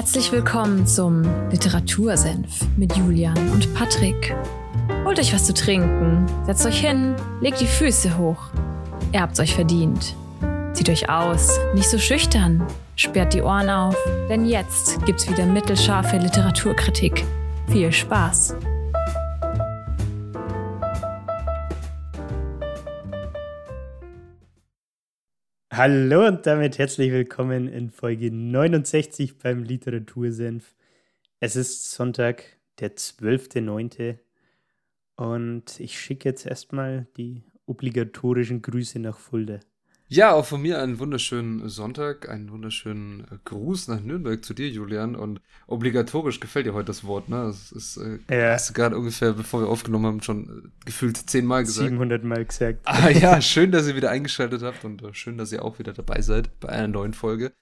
Herzlich willkommen zum Literatursenf mit Julian und Patrick. Holt euch was zu trinken, setzt euch hin, legt die Füße hoch. Ihr habt's euch verdient. Zieht euch aus, nicht so schüchtern, sperrt die Ohren auf, denn jetzt gibt's wieder mittelscharfe Literaturkritik. Viel Spaß! Hallo und damit herzlich willkommen in Folge 69 beim Literatursenf. Es ist Sonntag, der 12.09. Und ich schicke jetzt erstmal die obligatorischen Grüße nach Fulda. Ja, auch von mir einen wunderschönen Sonntag, einen wunderschönen äh, Gruß nach Nürnberg zu dir, Julian. Und obligatorisch gefällt dir heute das Wort, ne? Das ist, äh, ja. hast du gerade ungefähr, bevor wir aufgenommen haben, schon äh, gefühlt zehnmal gesagt. 700 Mal gesagt. Ah ja, schön, dass ihr wieder eingeschaltet habt und äh, schön, dass ihr auch wieder dabei seid bei einer neuen Folge.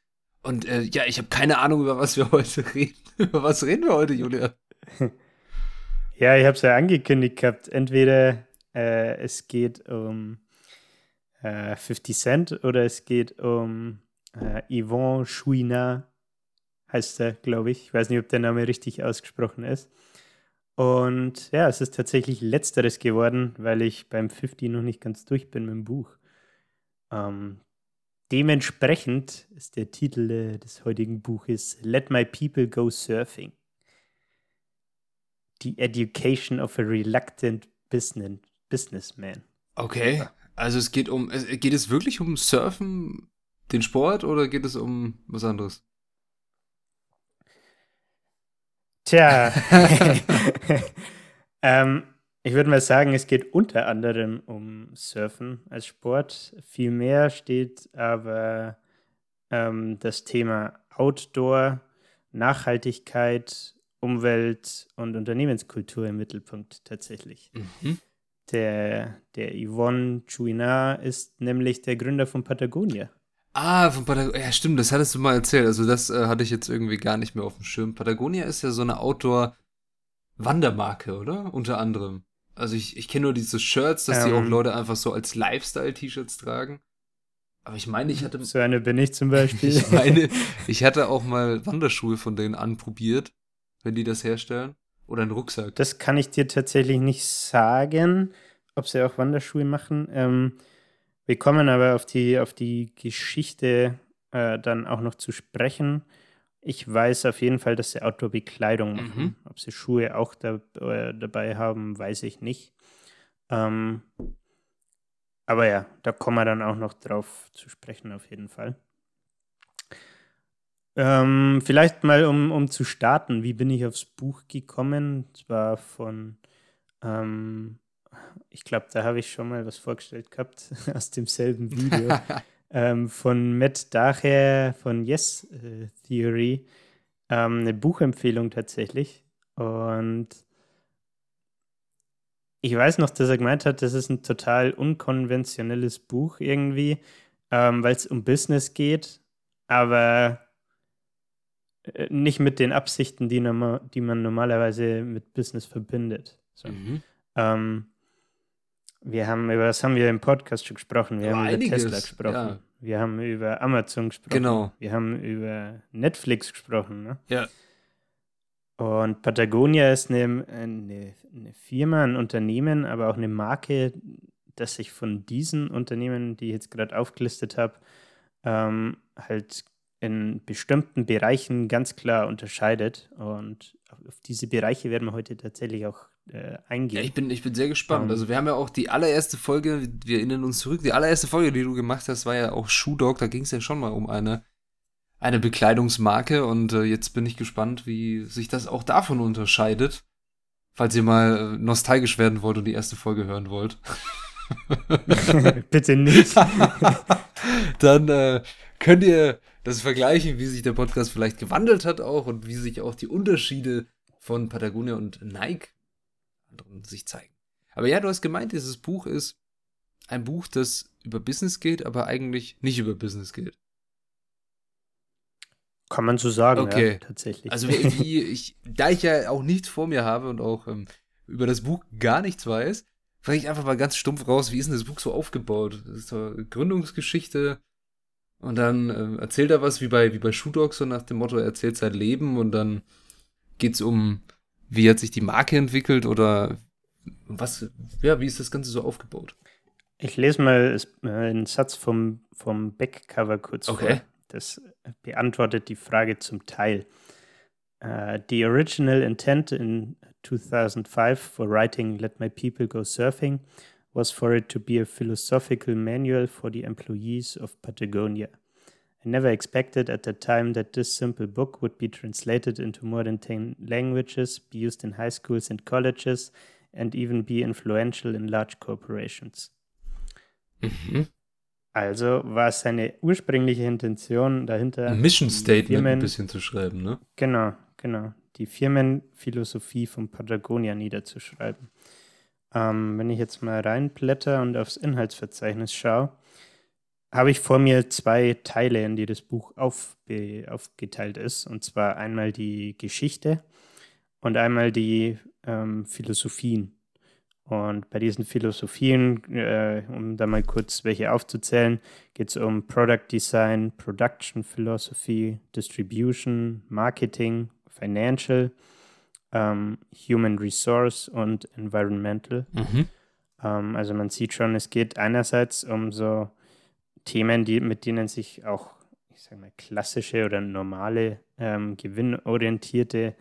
Und äh, ja, ich habe keine Ahnung, über was wir heute reden. über was reden wir heute, Julian? ja, ich habe es ja angekündigt gehabt. Entweder äh, es geht um äh, 50 Cent oder es geht um äh, Yvon Chouinard, heißt er, glaube ich. Ich weiß nicht, ob der Name richtig ausgesprochen ist. Und ja, es ist tatsächlich letzteres geworden, weil ich beim 50 noch nicht ganz durch bin mit dem Buch. Ähm, dementsprechend ist der Titel äh, des heutigen Buches Let My People Go Surfing. The Education of a Reluctant Business, Businessman. Okay. Also es geht um, geht es wirklich um Surfen, den Sport, oder geht es um was anderes? Tja, ähm, ich würde mal sagen, es geht unter anderem um Surfen als Sport. Viel mehr steht aber ähm, das Thema Outdoor, Nachhaltigkeit, Umwelt und Unternehmenskultur im Mittelpunkt tatsächlich. Mhm. Der, der Yvonne Chouinard ist nämlich der Gründer von Patagonia. Ah, von Patagonia. Ja, stimmt, das hattest du mal erzählt. Also, das äh, hatte ich jetzt irgendwie gar nicht mehr auf dem Schirm. Patagonia ist ja so eine Outdoor-Wandermarke, oder? Unter anderem. Also, ich, ich kenne nur diese Shirts, dass ähm, die auch ähm. Leute einfach so als Lifestyle-T-Shirts tragen. Aber ich meine, ich hatte. So eine bin ich zum Beispiel. ich meine, ich hatte auch mal Wanderschuhe von denen anprobiert, wenn die das herstellen. Oder einen Rucksack? Das kann ich dir tatsächlich nicht sagen, ob sie auch Wanderschuhe machen. Ähm, wir kommen aber auf die, auf die Geschichte äh, dann auch noch zu sprechen. Ich weiß auf jeden Fall, dass sie Outdoor-Bekleidung machen. Mhm. Ob sie Schuhe auch da, äh, dabei haben, weiß ich nicht. Ähm, aber ja, da kommen wir dann auch noch drauf zu sprechen, auf jeden Fall. Ähm, vielleicht mal, um, um zu starten, wie bin ich aufs Buch gekommen? Zwar von, ähm, ich glaube, da habe ich schon mal was vorgestellt gehabt aus demselben Video. ähm, von Matt Dacher von Yes äh, Theory. Ähm, eine Buchempfehlung tatsächlich. Und ich weiß noch, dass er gemeint hat, das ist ein total unkonventionelles Buch irgendwie, ähm, weil es um Business geht. Aber nicht mit den Absichten, die, normal, die man normalerweise mit Business verbindet. So. Mhm. Ähm, wir haben über was haben wir im Podcast schon gesprochen? Wir über haben einiges, über Tesla gesprochen. Ja. Wir haben über Amazon gesprochen. Genau. Wir haben über Netflix gesprochen. Ne? Ja. Und Patagonia ist eine, eine, eine, Firma, ein Unternehmen, aber auch eine Marke, das sich von diesen Unternehmen, die ich jetzt gerade aufgelistet habe, ähm, halt in bestimmten Bereichen ganz klar unterscheidet. Und auf diese Bereiche werden wir heute tatsächlich auch äh, eingehen. Ja, ich bin, ich bin sehr gespannt. Um, ähm, also wir haben ja auch die allererste Folge, wir erinnern uns zurück, die allererste Folge, die du gemacht hast, war ja auch Shoe Dog, da ging es ja schon mal um eine, eine Bekleidungsmarke und äh, jetzt bin ich gespannt, wie sich das auch davon unterscheidet. Falls ihr mal äh, nostalgisch werden wollt und die erste Folge hören wollt. Bitte nicht. Dann äh, könnt ihr das vergleichen, wie sich der Podcast vielleicht gewandelt hat auch und wie sich auch die Unterschiede von Patagonia und Nike sich zeigen. Aber ja, du hast gemeint, dieses Buch ist ein Buch, das über Business geht, aber eigentlich nicht über Business geht. Kann man so sagen, okay. ja, tatsächlich. Also wie ich, da ich ja auch nichts vor mir habe und auch ähm, über das Buch gar nichts weiß, frage ich einfach mal ganz stumpf raus, wie ist denn das Buch so aufgebaut? Das ist so Gründungsgeschichte, Und dann äh, erzählt er was wie bei, wie bei Shoe Dog, so nach dem Motto, er erzählt sein Leben und dann geht es um, wie hat sich die Marke entwickelt oder was, ja, wie ist das Ganze so aufgebaut? Ich lese mal äh, einen Satz vom, vom Backcover kurz okay. vor. Das beantwortet die Frage zum Teil. Uh, the original intent in 2005 for writing Let My People Go Surfing was for it to be a philosophical manual for the employees of Patagonia. I never expected at the time that this simple book would be translated into more than 10 languages, be used in high schools and colleges, and even be influential in large corporations. Mhm. Also war seine ursprüngliche Intention dahinter. Ein Mission Statement Firmen- ein bisschen zu schreiben, ne? Genau, genau. Die Firmenphilosophie von Patagonia niederzuschreiben. Ähm, wenn ich jetzt mal reinblätter und aufs Inhaltsverzeichnis schaue, habe ich vor mir zwei Teile, in die das Buch aufbe aufgeteilt ist. Und zwar einmal die Geschichte und einmal die ähm, Philosophien. Und bei diesen Philosophien, äh, um da mal kurz welche aufzuzählen, geht es um Product Design, Production Philosophy, Distribution, Marketing, Financial, ähm, Human Resource und Environmental. Mhm. Ähm, also man sieht schon, es geht einerseits um so Themen, die, mit denen sich auch, ich sage mal, klassische oder normale, ähm, gewinnorientierte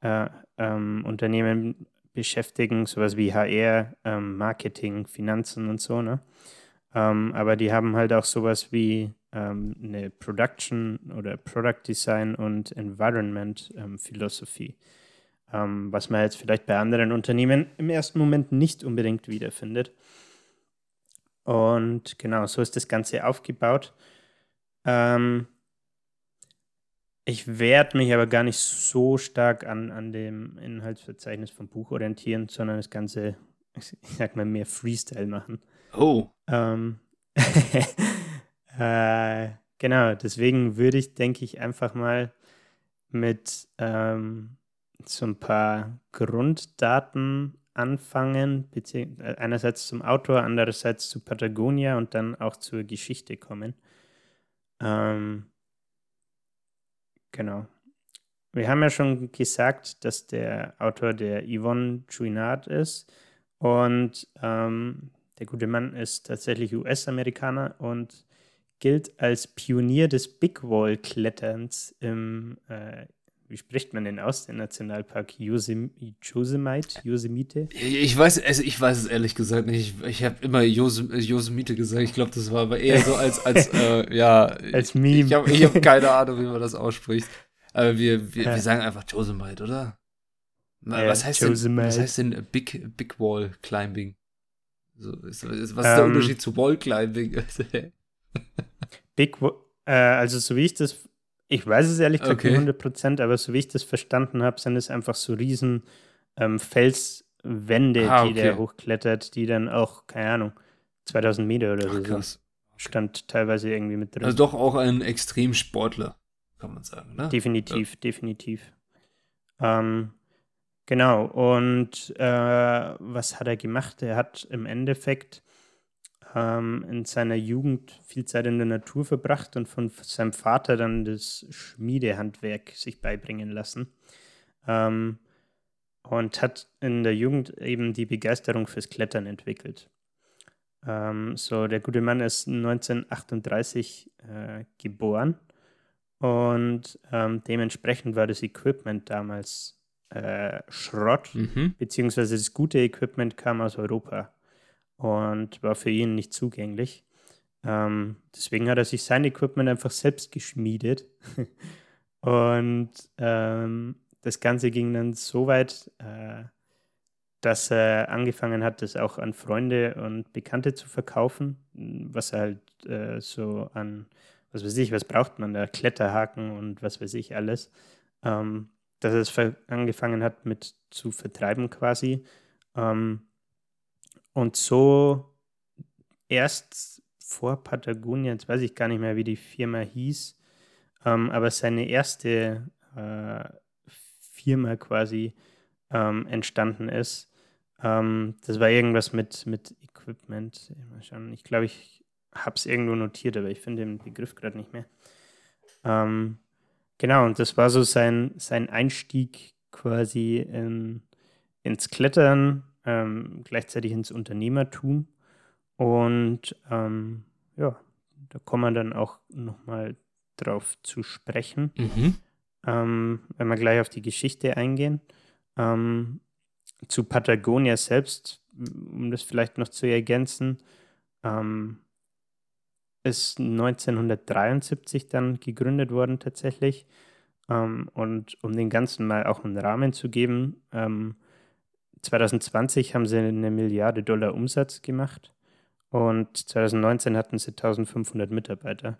äh, ähm, Unternehmen beschäftigen, sowas wie HR, ähm, Marketing, Finanzen und so, ne? Ähm, aber die haben halt auch sowas wie eine Production oder Product Design und Environment Philosophie, ähm, was man jetzt vielleicht bei anderen Unternehmen im ersten Moment nicht unbedingt wiederfindet. Und genau, so ist das Ganze aufgebaut. Ähm, ich werde mich aber gar nicht so stark an, an dem Inhaltsverzeichnis vom Buch orientieren, sondern das Ganze, ich sag mal, mehr Freestyle machen. Oh. Ähm, äh, genau, deswegen würde ich, denke ich, einfach mal mit ähm, so ein paar Grunddaten anfangen, äh, einerseits zum Autor, andererseits zu Patagonia und dann auch zur Geschichte kommen. Ähm, genau. Wir haben ja schon gesagt, dass der Autor der Yvonne Chouinard ist und ähm, der gute Mann ist tatsächlich US-Amerikaner und gilt als Pionier des Big Wall-Kletterns im, äh, wie spricht man denn aus, der Nationalpark Yosem Yosemite? Yosemite? Ich weiß, also ich weiß es ehrlich gesagt nicht. Ich, ich habe immer Yosemite gesagt. Ich glaube, das war aber eher so als, als äh, ja. Als Meme. Ich habe hab keine Ahnung, wie man das ausspricht. Aber wir, wir, Ja. wir sagen einfach Yosemite, oder? Ja, was, heißt denn, Yosemite. was heißt denn Big, Big Wall Climbing? So, ist, ist, was ist der Ähm. Unterschied zu Wall Climbing? Big Wa- äh, also so wie ich das, ich weiß es ehrlich gesagt Okay. nicht 100 Prozent, aber so wie ich das verstanden habe, sind es einfach so riesen ähm, Felswände, Ah, die der okay. hochklettert, die dann auch, keine Ahnung, 2000 Meter oder so Ach, sind. krass. Stand teilweise irgendwie mit drin. Also doch auch ein Extremsportler, kann man sagen, ne? Definitiv, definitiv. Ähm, genau, und äh, was hat er gemacht? Er hat im Endeffekt ähm, in seiner Jugend viel Zeit in der Natur verbracht und von seinem Vater dann das Schmiedehandwerk sich beibringen lassen. Ähm, und hat in der Jugend eben die Begeisterung fürs Klettern entwickelt. Ähm, so, der gute Mann ist 1938 äh, geboren und ähm, dementsprechend war das Equipment damals äh, Schrott, Mhm. beziehungsweise das gute Equipment kam aus Europa und war für ihn nicht zugänglich. Ähm, deswegen hat er sich sein Equipment einfach selbst geschmiedet. und ähm, das Ganze ging dann so weit, äh, dass er angefangen hat, das auch an Freunde und Bekannte zu verkaufen, was er halt äh, so an, was weiß ich, was braucht man da, Kletterhaken und was weiß ich alles, ähm, dass er es angefangen hat mit zu vertreiben quasi. Ähm, und so erst vor Patagonia, jetzt weiß ich gar nicht mehr, wie die Firma hieß, ähm, aber seine erste äh, Firma quasi ähm, entstanden ist. Ähm, das war irgendwas mit, mit Equipment. Ich glaube, ich habe es irgendwo notiert, aber ich finde den Begriff gerade nicht mehr. Ähm, genau, und das war so sein, sein Einstieg quasi in, ins Klettern, ähm, gleichzeitig ins Unternehmertum. Und ähm, ja, da kommen wir dann auch nochmal drauf zu sprechen, Mhm. ähm, wenn wir gleich auf die Geschichte eingehen. Ähm, zu Patagonia selbst, um das vielleicht noch zu ergänzen, ähm, ist 1973 dann gegründet worden tatsächlich. Ähm, und um den Ganzen mal auch einen Rahmen zu geben, ähm, 2020 haben sie eine Milliarde Dollar Umsatz gemacht und 2019 hatten sie 1500 Mitarbeiter.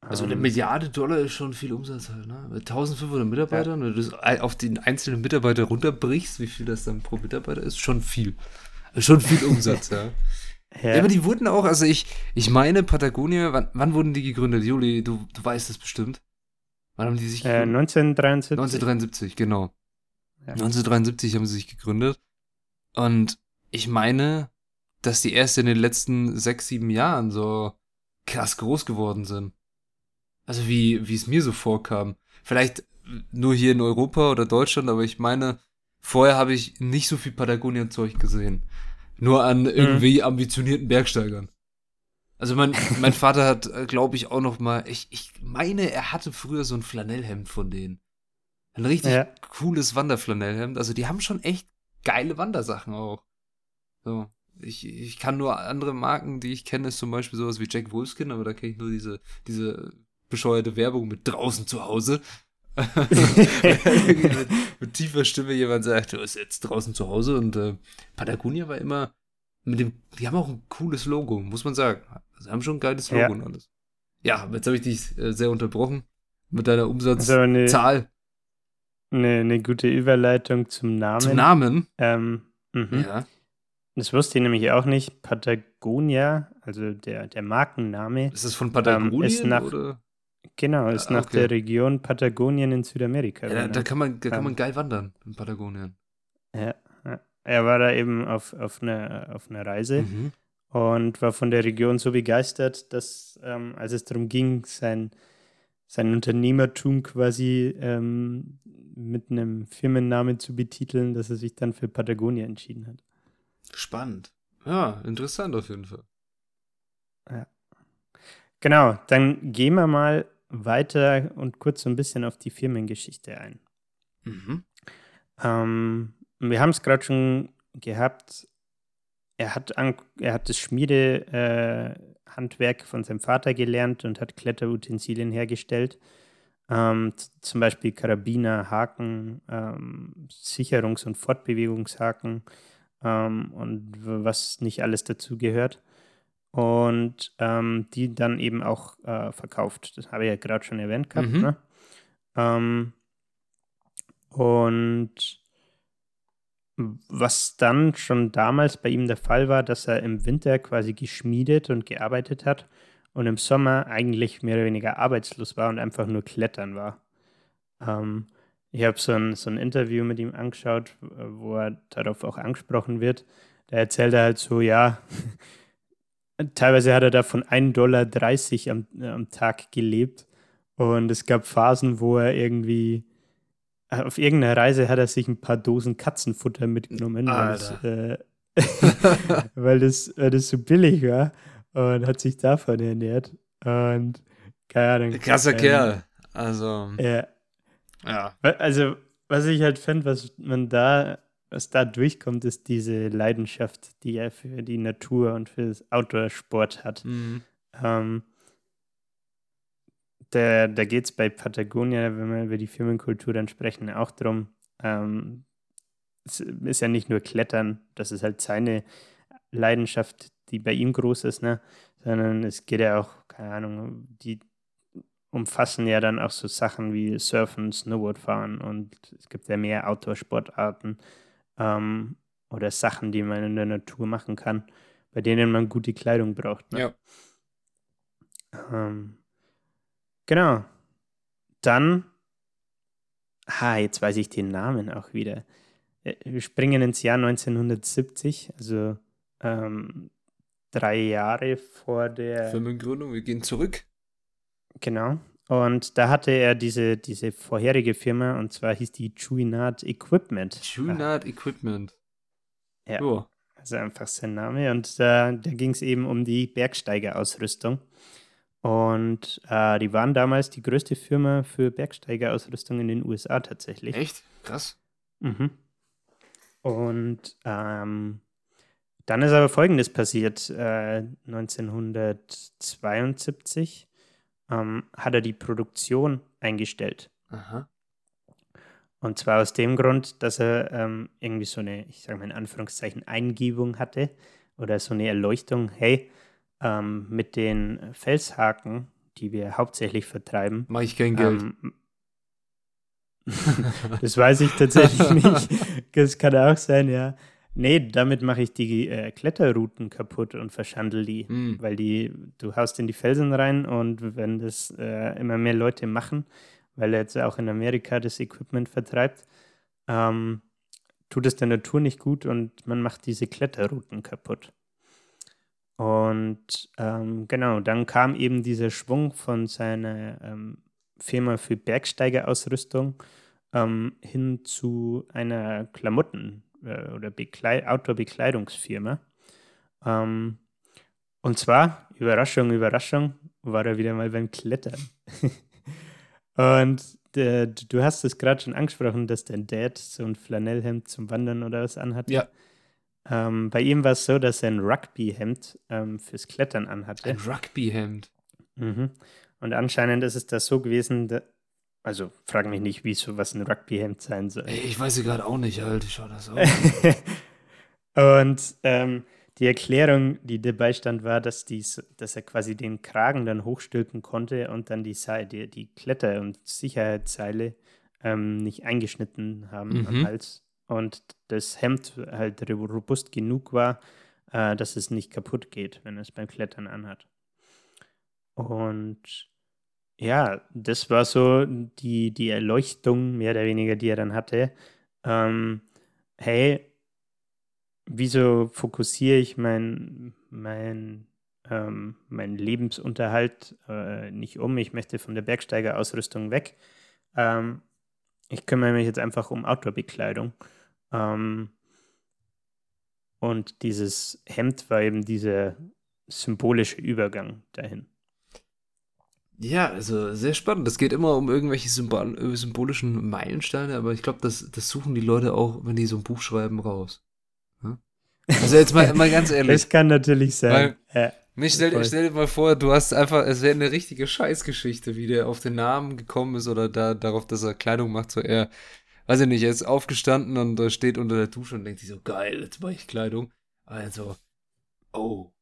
Also eine Ähm, Milliarde Dollar ist schon viel Umsatz halt, ne? Mit 1500 Mitarbeitern, wenn du das auf den einzelnen Mitarbeiter runterbrichst, wie viel das dann pro Mitarbeiter ist, schon viel. Schon viel Umsatz, ja. Ja, ja, aber die wurden auch, also ich, ich meine, Patagonia, wann, wann wurden die gegründet? Juli, du, du weißt das bestimmt. Wann haben die sich äh, gegründet? 1973. 1973, genau. Ja. 1973 haben sie sich gegründet. Und ich meine, dass die erst in den letzten sechs, sieben Jahren so krass groß geworden sind. Also wie, wie es mir so vorkam. Vielleicht nur hier in Europa oder Deutschland, aber ich meine, vorher habe ich nicht so viel Patagonien-Zeug gesehen. Nur an irgendwie ambitionierten Bergsteigern. Also mein, mein Vater hat, glaube ich, auch noch mal, ich, ich meine, er hatte früher so ein Flanellhemd von denen. Ein richtig Ja. cooles Wanderflanellhemd. Also die haben schon echt geile Wandersachen auch. So. Ich, ich kann nur andere Marken, die ich kenne, ist zum Beispiel sowas wie Jack Wolfskin, aber da kenne ich nur diese, diese bescheuerte Werbung mit draußen zu Hause. mit, mit tiefer Stimme jemand sagt, du bist jetzt draußen zu Hause und äh, Patagonia war immer mit dem, die haben auch ein cooles Logo, muss man sagen. Sie haben schon ein geiles Logo Ja. und alles. Ja, jetzt habe ich dich äh, sehr unterbrochen mit deiner Umsatzzahl eine, eine gute Überleitung zum Namen. zum Namen. Ähm, mhm. Ja. Das wusste ich nämlich auch nicht. Patagonia, also der, der Markenname, Ist das von Patagonien ist nach- oder? genau, ist Ah, nach okay. der Region Patagonien in Südamerika. Ja, da, da benannt. kann man, da kann Ähm. man geil wandern in Patagonien. ja, ja. Er war da eben auf, auf, einer, auf einer Reise Mhm. und war von der Region so begeistert, dass, ähm, als es darum ging, sein, sein Unternehmertum quasi ähm, mit einem Firmennamen zu betiteln, dass er sich dann für Patagonia entschieden hat. Spannend. Ja, interessant auf jeden Fall. Genau, dann gehen wir mal weiter und kurz so ein bisschen auf die Firmengeschichte ein. Mhm. Ähm, wir haben es gerade schon gehabt. Er hat, an, er hat das Schmiedehandwerk äh, Handwerk von seinem Vater gelernt und hat Kletterutensilien hergestellt. Ähm, zum Beispiel Karabiner, Haken, ähm, Sicherungs- und Fortbewegungshaken ähm, und was nicht alles dazu gehört. Und ähm, die dann eben auch äh, verkauft. Das habe ich ja gerade schon erwähnt gehabt. Mhm. Ne? Ähm, und was dann schon damals bei ihm der Fall war, dass er im Winter quasi geschmiedet und gearbeitet hat und im Sommer eigentlich mehr oder weniger arbeitslos war und einfach nur klettern war. Ähm, ich habe so ein, so ein Interview mit ihm angeschaut, wo er darauf auch angesprochen wird. Da erzählt er halt so, ja, teilweise hat er da von 1,30 Dollar am, am Tag gelebt und es gab Phasen, wo er irgendwie auf irgendeiner Reise hat er sich ein paar Dosen Katzenfutter mitgenommen, weil das, äh, weil, das, weil das so billig war und hat sich davon ernährt. Und keine Ahnung. Krasser ähm, Kerl. Also, Ja, ja. also was ich halt finde, was man da, was da durchkommt, ist diese Leidenschaft, die er für die Natur und für das Outdoor-Sport hat. Mhm. Ähm, da da geht es bei Patagonia, wenn wir über die Firmenkultur dann sprechen, auch darum, ähm, es ist ja nicht nur Klettern, das ist halt seine Leidenschaft, die bei ihm groß ist, ne? sondern es geht ja auch, keine Ahnung, die umfassen ja dann auch so Sachen wie Surfen, Snowboardfahren und es gibt ja mehr Outdoor-Sportarten ähm, oder Sachen, die man in der Natur machen kann, bei denen man gute Kleidung braucht. Ne? Ja. Ähm, genau. Dann, ah, jetzt weiß ich den Namen auch wieder. Äh, Wir springen ins Jahr 1970, also ähm, drei Jahre vor der. Firmengründung, wir gehen zurück. Genau. Und da hatte er diese, diese vorherige Firma und zwar hieß die Chouinard Equipment. Chouinard Equipment. Ja. Oh. Also einfach sein Name. Und da, da ging es eben um die Bergsteigerausrüstung. Und äh, die waren damals die größte Firma für Bergsteigerausrüstung in den USA tatsächlich. Echt? Krass. Mhm. Und ähm, dann ist aber Folgendes passiert. Äh, 1972 ähm, hat er die Produktion eingestellt. Aha. Und zwar aus dem Grund, dass er ähm, irgendwie so eine, ich sage mal in Anführungszeichen, Eingebung hatte oder so eine Erleuchtung, hey, ähm, mit den Felshaken, die wir hauptsächlich vertreiben. Mache ich kein Geld. Ähm, das weiß ich tatsächlich nicht. Das kann auch sein, ja. Nee, damit mache ich die äh, Kletterrouten kaputt und verschandel die, Mm. weil die, du haust in die Felsen rein und wenn das äh, immer mehr Leute machen, weil er jetzt auch in Amerika das Equipment vertreibt, ähm, tut es der Natur nicht gut und man macht diese Kletterrouten kaputt. Und ähm, genau, dann kam eben dieser Schwung von seiner ähm, Firma für Bergsteigerausrüstung ähm, hin zu einer Klamotten- äh, oder Beklei Outdoor-Bekleidungsfirma. Ähm, und zwar, Überraschung, Überraschung, war er wieder mal beim Klettern. und äh, du hast es gerade schon angesprochen, dass dein Dad so ein Flanellhemd zum Wandern oder was anhatte. Ja. Ähm, bei ihm war es so, dass er ein Rugby-Hemd ähm, fürs Klettern anhatte. Ein Rugby-Hemd. Mhm. Und anscheinend ist es das so gewesen, da, also frag mich nicht, wie so was ein Rugby-Hemd sein soll. Ey, ich weiß ja gerade auch nicht, Alter. Schau das aus. und ähm, die Erklärung, die dabei stand, war, dass, dies, dass er quasi den Kragen dann hochstülpen konnte und dann die, Seil, die, die Kletter- und Sicherheitsseile ähm, nicht eingeschnitten haben am Mhm. Hals. Und das Hemd halt robust genug war, äh, dass es nicht kaputt geht, wenn es beim Klettern anhat. Und ja, das war so die, die Erleuchtung, mehr oder weniger, die er dann hatte. Ähm, hey, wieso fokussiere ich mein, mein, ähm, meinen Lebensunterhalt äh, nicht um? Ich möchte von der Bergsteigerausrüstung weg. Ähm, ich kümmere mich jetzt einfach um Outdoor-Bekleidung. Ähm, und dieses Hemd war eben dieser symbolische Übergang dahin. Ja, also sehr spannend. Es geht immer um irgendwelche symbol äh, symbolischen Meilensteine, aber ich glaube, das, das suchen die Leute auch, wenn die so ein Buch schreiben, raus. Ja? Also jetzt mal, mal ganz ehrlich. Das kann natürlich sein. ja, Mich stell, stell dir mal vor, du hast einfach, es wäre eine richtige Scheißgeschichte, wie der auf den Namen gekommen ist oder da darauf, dass er Kleidung macht, so er, weiß ich nicht, er ist aufgestanden und steht unter der Dusche und denkt sich so, geil, jetzt mache ich Kleidung. Also, oh,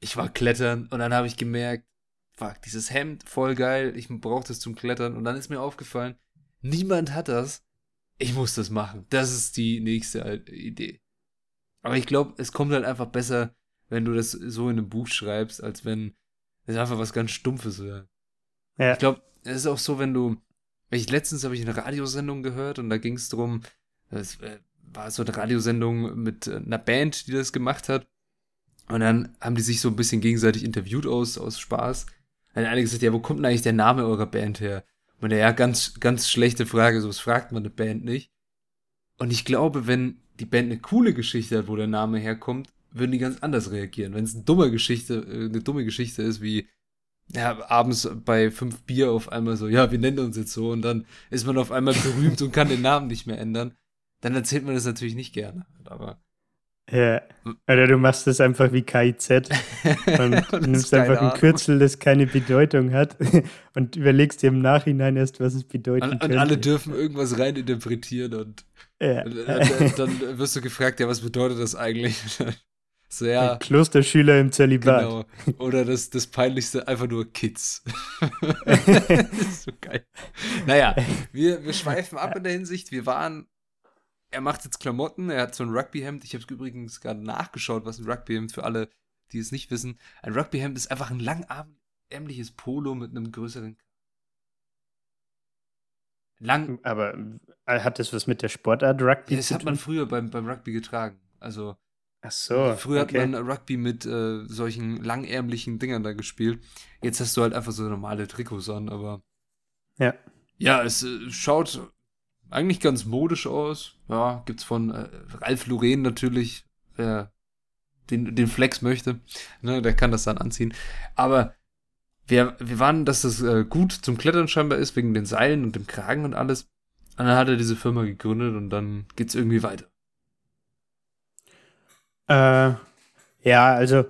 ich war klettern und dann habe ich gemerkt, fuck, dieses Hemd, voll geil, ich brauche das zum Klettern und dann ist mir aufgefallen, niemand hat das, ich muss das machen. Das ist die nächste Idee. Aber ich glaube, es kommt halt einfach besser, wenn du das so in einem Buch schreibst, als wenn es einfach was ganz Stumpfes wäre. ja. Ich glaube, es ist auch so, wenn du. Ich, letztens habe ich eine Radiosendung gehört und da ging es darum, es äh, war so eine Radiosendung mit äh, einer Band, die das gemacht hat. Und dann haben die sich so ein bisschen gegenseitig interviewt aus, aus Spaß. Dann hat einer gesagt, ja, wo kommt denn eigentlich der Name eurer Band her? Und der, ja, ganz, ganz schlechte Frage, so was fragt man eine Band nicht. Und ich glaube, wenn die Band eine coole Geschichte hat, wo der Name herkommt, würden die ganz anders reagieren. Wenn es eine dumme Geschichte, äh, eine dumme Geschichte ist, wie ja, abends bei fünf Bier auf einmal so, ja, wir nennen uns jetzt so und dann ist man auf einmal berühmt und kann den Namen nicht mehr ändern, dann erzählt man das natürlich nicht gerne. Aber Ja. Oder du machst es einfach wie KIZ und Und das nimmst einfach ein. Kürzel, das keine Bedeutung hat und überlegst dir im Nachhinein erst, was es bedeuten und, und alle dürfen irgendwas reininterpretieren und, ja. und dann, dann wirst du gefragt, ja, was bedeutet das eigentlich? So, ja, Klosterschüler im Zölibat. genau. Oder das, das Peinlichste, einfach nur Kids. das ist so geil. Naja, wir, wir schweifen ab in der Hinsicht. Wir waren, er macht jetzt Klamotten, er hat so ein Rugbyhemd. Ich habe übrigens gerade nachgeschaut, was ein Rugbyhemd für alle, die es nicht wissen. Ein Rugbyhemd ist einfach ein langärmliches Polo mit einem größeren. Lang. Aber äh, hat das was mit der Sportart Rugby Ja, das hat man früher beim, beim Rugby getragen. Also, Ach so. Früher okay. hat man Rugby mit äh, solchen langärmlichen Dingern da gespielt. Jetzt hast du halt einfach so normale Trikots an, aber. Ja. Ja, es äh, schaut eigentlich ganz modisch aus. Ja, gibt's von äh, Ralf Lauren natürlich, wer den, den Flex möchte. Ne, der kann das dann anziehen. Aber wir, wir waren, dass das äh, gut zum Klettern scheinbar ist, wegen den Seilen und dem Kragen und alles. Und dann hat er diese Firma gegründet und dann geht's irgendwie weiter. Äh, ja, also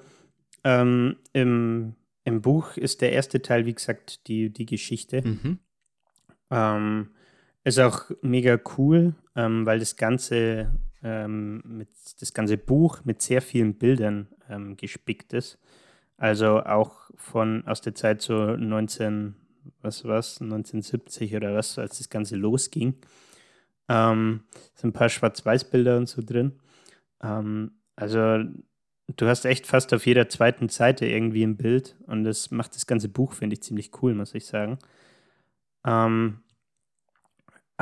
ähm, im, im Buch ist der erste Teil, wie gesagt, die, die Geschichte. Mhm. Ähm, ist auch mega cool, ähm, weil das ganze, ähm, mit, das ganze Buch mit sehr vielen Bildern ähm, gespickt ist. Also auch von aus der Zeit so 19, was was, 1970 oder was, als das Ganze losging. Ähm, sind ein paar Schwarz-Weiß-Bilder und so drin. Ähm, also du hast echt fast auf jeder zweiten Seite irgendwie ein Bild und das macht das ganze Buch, finde ich, ziemlich cool, muss ich sagen. Ähm,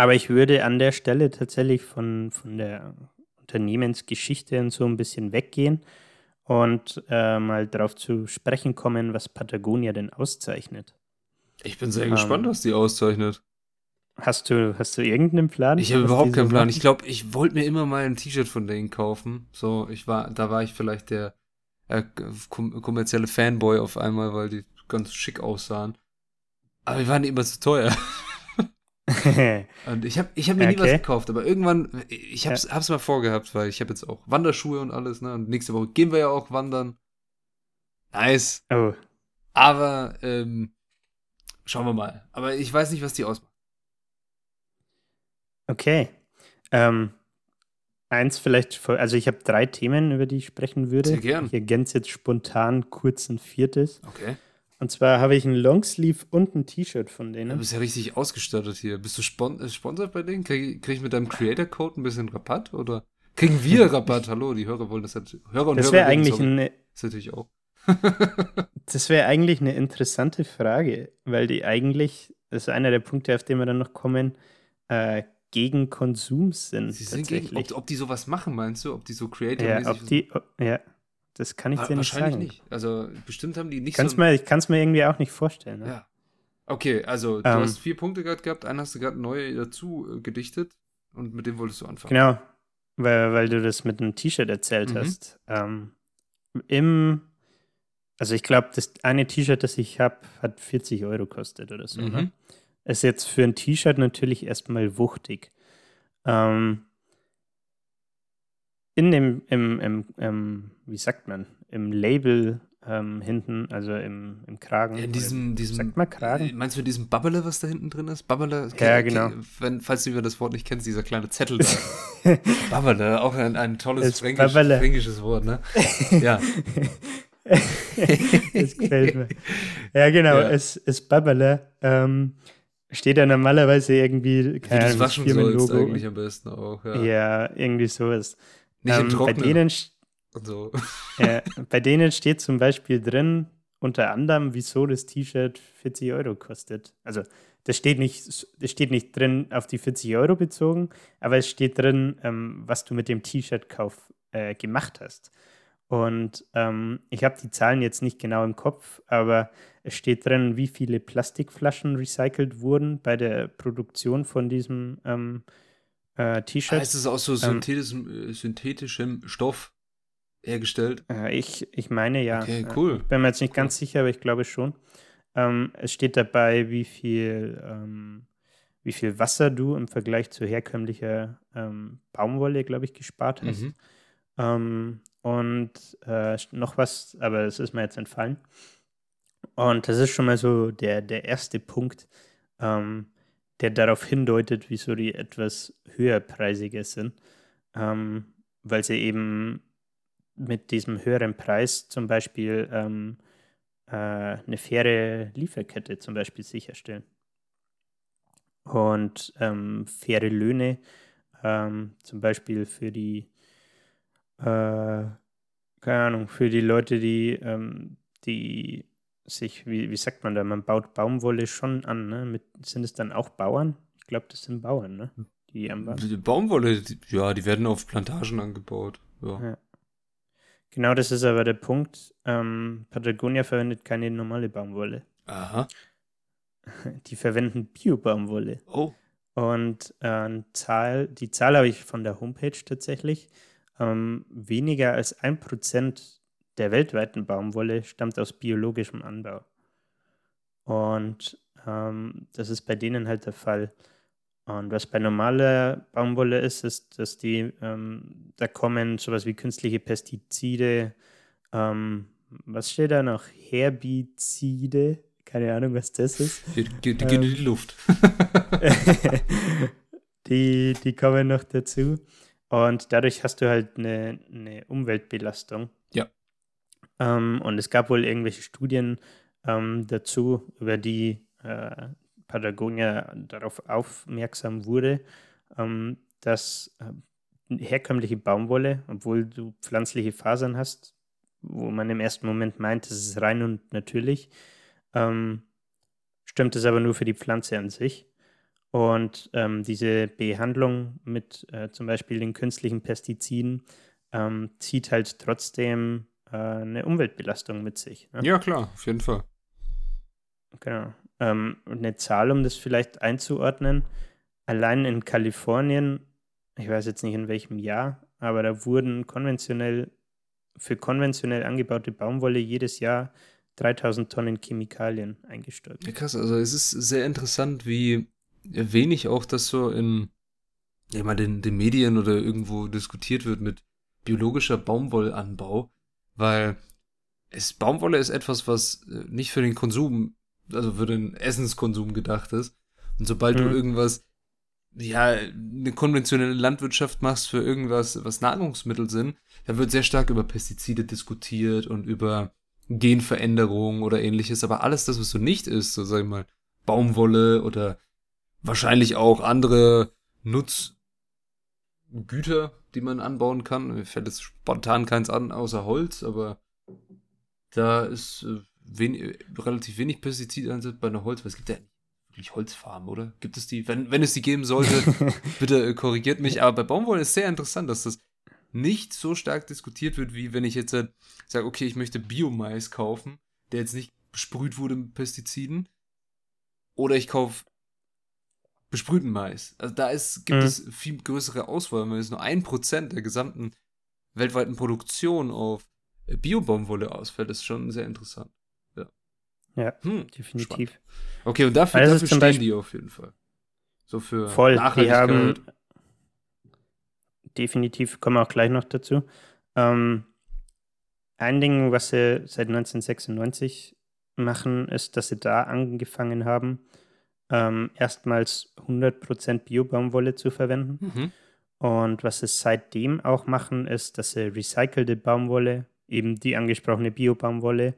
aber ich würde an der Stelle tatsächlich von, von der Unternehmensgeschichte und so ein bisschen weggehen und äh, mal darauf zu sprechen kommen, was Patagonia denn auszeichnet. Ich bin sehr Ähm, gespannt, was die auszeichnet. Hast du, hast du irgendeinen Plan? Ich habe überhaupt keinen so Plan. machen? Ich glaube, ich wollte mir immer mal ein T-Shirt von denen kaufen. So, ich war, da war ich vielleicht der äh, kom kommerzielle Fanboy auf einmal, weil die ganz schick aussahen. Aber die waren immer zu teuer. Und ich habe ich hab mir nie was Okay. gekauft, aber irgendwann, ich hab's, hab's mal vorgehabt, weil ich habe jetzt auch Wanderschuhe und alles, ne? Und nächste Woche gehen wir ja auch wandern. Nice. oh, Aber, ähm, schauen wir mal. Aber ich weiß nicht, was die ausmachen. okay. Ähm, eins vielleicht, also ich habe drei Themen, über die ich sprechen würde. Sehr gern. Ich ergänze jetzt spontan kurz ein viertes. Okay. Und zwar habe ich ein Longsleeve und ein T-Shirt von Du denen. bist ja richtig ausgestattet hier. Bist du spon äh, sponsert bei denen? Krieg, krieg ich mit deinem Creator-Code ein bisschen Rabatt? Oder kriegen wir Rabatt? Hallo, die Hörer wollen das halt. Hörer und Das wäre eigentlich, sorry. eine, Das natürlich auch. das wär eigentlich eine interessante Frage, weil die eigentlich, das ist einer der Punkte, auf den wir dann noch kommen, äh, gegen Konsum sind. Sie sind gegen, ob, ob die sowas machen, meinst du? Ob die so ja, Creator-mäßig ob die, ob, ja, das kann ich dir nicht Wahrscheinlich sagen. nicht. Also bestimmt haben die nicht Kann's so. mir, ich kann es mir irgendwie auch nicht vorstellen. Ne? Ja. Okay, also du Ähm. hast vier Punkte gerade gehabt, einen hast du gerade neu dazu äh, gedichtet und mit dem wolltest du anfangen. Genau, weil, weil du das mit einem T-Shirt erzählt Mhm. hast. Ähm, Im, also ich glaube, das eine T-Shirt, das ich habe, hat 40 Euro kostet oder so. Ne? Mhm. Ist jetzt für ein T-Shirt natürlich erstmal wuchtig. Ähm, in dem, im, im, im, wie sagt man, im Label ähm, hinten, also im, im Kragen. Ja, in diesem, diesem sagt man Kragen? Äh, Meinst du diesen Babbele, was da hinten drin ist? Babbele? Ja, genau. Wenn, falls du das Wort nicht kennst, dieser kleine Zettel da. Babbele, auch ein, ein tolles Das fränkisch, fränkisches Wort, ne? Ja. das gefällt mir. Ja, genau, Ja. es, es Babbele. Ähm, steht ja normalerweise irgendwie, Wie keine Ahnung, waschen sollst Firmenlogo. eigentlich am besten auch. Ja. Ja, irgendwie sowas. Nicht Ähm, bei, Trocknen denen, so. äh, bei denen steht zum Beispiel drin, unter anderem, wieso das T-Shirt 40 Euro kostet. Also das steht nicht, das steht nicht drin auf die 40 Euro bezogen, aber es steht drin, ähm, was du mit dem T-Shirt-Kauf äh, gemacht hast. Und ähm, ich habe die Zahlen jetzt nicht genau im Kopf, aber es steht drin, wie viele Plastikflaschen recycelt wurden bei der Produktion von diesem ähm, äh, T-Shirt. Ah, ist es aus so Ähm, synthetischem, äh, synthetischem Stoff hergestellt? Äh, ich, ich meine ja. Okay, Äh, cool. Ich bin mir jetzt nicht Cool. ganz sicher, aber ich glaube schon. Ähm, es steht dabei, wie viel, ähm, wie viel Wasser du im Vergleich zu herkömmlicher ähm, Baumwolle, glaube ich, gespart hast. Mhm. Ähm, und äh, noch was, aber es ist mir jetzt entfallen. Und das ist schon mal so der, der erste Punkt, ähm, der darauf hindeutet, wieso die etwas höherpreisiger sind. Ähm, weil sie eben mit diesem höheren Preis zum Beispiel ähm, äh, eine faire Lieferkette zum Beispiel sicherstellen. Und ähm, faire Löhne, ähm, zum Beispiel für die, äh, keine Ahnung, für die Leute, die, ähm, die sich, wie, wie sagt man da, man baut Baumwolle schon an, ne? Mit, sind es dann auch Bauern? Ich glaube, das sind Bauern, ne? Die am Ba- Die Baumwolle, die, ja, die werden auf Plantagen angebaut. Ja. Ja. Genau, das ist aber der Punkt. Ähm, Patagonia verwendet keine normale Baumwolle. Aha. Die verwenden Bio-Baumwolle. Oh. Und äh, Zahl, die Zahl habe ich von der Homepage tatsächlich. Ähm, weniger als ein Prozent der weltweiten Baumwolle stammt aus biologischem Anbau. Und ähm, das ist bei denen halt der Fall. Und was bei normaler Baumwolle ist, ist, dass die, ähm, da kommen sowas wie künstliche Pestizide, ähm, was steht da noch? Herbizide, keine Ahnung, was das ist. Die, die, die gehen in die Luft. die, die kommen noch dazu. Und dadurch hast du halt eine, eine Umweltbelastung. Ähm, und es gab wohl irgendwelche Studien ähm, dazu, über die äh, Patagonia darauf aufmerksam wurde, ähm, dass äh, herkömmliche Baumwolle, obwohl du pflanzliche Fasern hast, wo man im ersten Moment meint, das ist rein und natürlich, ähm, stimmt es aber nur für die Pflanze an sich. Und ähm, diese Behandlung mit äh, zum Beispiel den künstlichen Pestiziden ähm, zieht halt trotzdem äh, eine Umweltbelastung mit sich. Ne? Ja, klar, auf jeden Fall. Genau. Ähm, eine Zahl, um das vielleicht einzuordnen. Allein in Kalifornien, ich weiß jetzt nicht in welchem Jahr, aber da wurden konventionell, für konventionell angebaute Baumwolle jedes Jahr 3000 Tonnen Chemikalien eingestellt. Ja, krass. Also es ist sehr interessant, wie wenig auch das so in ja, mal den, den Medien oder irgendwo diskutiert wird mit biologischer Baumwollanbau, weil es, Baumwolle ist etwas, was äh, nicht für den Konsum, also für den Essenskonsum gedacht ist. Und sobald mhm. du irgendwas, ja, eine konventionelle Landwirtschaft machst für irgendwas, was Nahrungsmittel sind, da wird sehr stark über Pestizide diskutiert und über Genveränderungen oder ähnliches. Aber alles das, was du nicht isst, so sag ich mal, Baumwolle oder wahrscheinlich auch andere Nutzgüter, die man anbauen kann. Mir fällt jetzt spontan keins an, außer Holz, aber da ist äh, wen relativ wenig Pestizideinsatz bei einer Holz, weil es gibt ja wirklich Holzfarmen, oder? Gibt es die? Wenn, wenn es die geben sollte, bitte äh, korrigiert mich. Aber bei Baumwolle ist sehr interessant, dass das nicht so stark diskutiert wird, wie wenn ich jetzt äh, sage, okay, ich möchte Biomais kaufen, der jetzt nicht besprüht wurde mit Pestiziden. Oder ich kaufe besprühten Mais. Also da ist, gibt mhm. es viel größere Auswahl, wenn es nur ein Prozent der gesamten weltweiten Produktion auf Biobaumwolle ausfällt, ist schon sehr interessant. Ja, ja hm, definitiv. Spannend. Okay, und dafür, also dafür stehen Beispiel die auf jeden Fall. So für voll, Nachhaltigkeit. Die haben definitiv, kommen wir auch gleich noch dazu. Ähm, ein Ding, was sie seit 1996 machen, ist, dass sie da angefangen haben, ähm, erstmals 100% Bio-Baumwolle zu verwenden. Mhm. Und was sie seitdem auch machen, ist, dass sie recycelte Baumwolle, eben die angesprochene Bio-Baumwolle,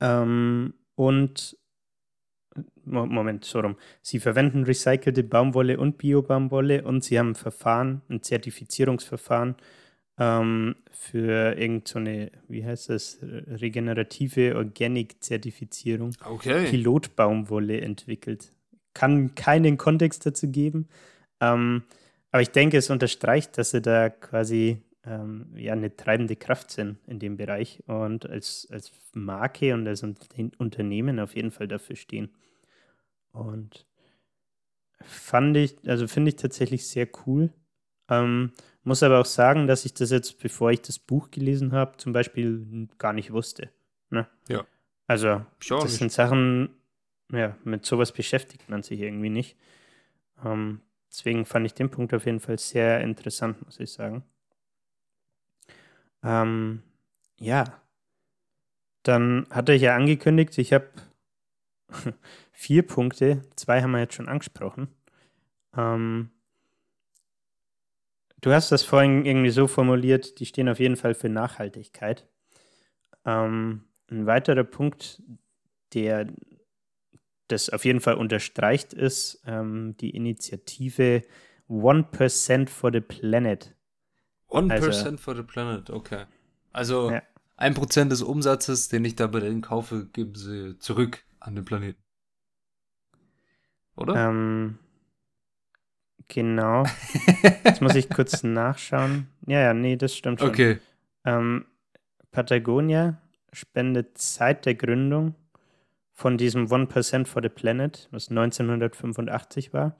ähm, und Moment, so rum. Sie verwenden recycelte Baumwolle und Bio-Baumwolle und sie haben ein Verfahren, ein Zertifizierungsverfahren ähm, für irgendeine, so wie heißt das, regenerative Organic-Zertifizierung. Okay. Pilotbaumwolle entwickelt. Kann keinen Kontext dazu geben. Ähm, aber ich denke, es unterstreicht, dass sie da quasi ähm, ja, eine treibende Kraft sind in dem Bereich und als, als Marke und als Unternehmen auf jeden Fall dafür stehen. Und fand ich, also finde ich tatsächlich sehr cool. Ähm, muss aber auch sagen, dass ich das jetzt, bevor ich das Buch gelesen habe, zum Beispiel gar nicht wusste. Ne? Ja. Also, das nicht. sind Sachen, ja, mit sowas beschäftigt man sich irgendwie nicht. Ähm, deswegen fand ich den Punkt auf jeden Fall sehr interessant, muss ich sagen. Ähm, ja. Dann hatte ich ja angekündigt, ich habe vier Punkte. Zwei haben wir jetzt schon angesprochen. Ähm, du hast das vorhin irgendwie so formuliert, die stehen auf jeden Fall für Nachhaltigkeit. Ähm, ein weiterer Punkt, der das auf jeden Fall unterstreicht, ist ähm, die Initiative 1% for the Planet. 1% also, for the Planet, okay. Also ja. 1% des Umsatzes, den ich da bei denen kaufe, geben sie zurück an den Planeten. Oder? Ähm, genau. Jetzt muss ich kurz nachschauen. Ja, ja, nee, das stimmt schon. Okay. Ähm, Patagonia spendet seit der Gründung von diesem 1% for the Planet, was 1985 war,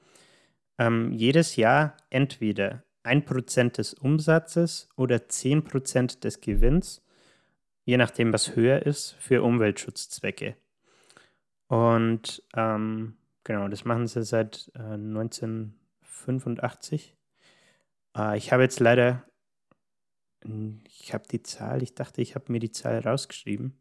ähm, jedes Jahr entweder 1% des Umsatzes oder 10% des Gewinns, je nachdem, was höher ist, für Umweltschutzzwecke. Und ähm, genau, das machen sie seit äh, 1985. Äh, ich habe jetzt leider, ich habe die Zahl, ich dachte, ich habe mir die Zahl rausgeschrieben.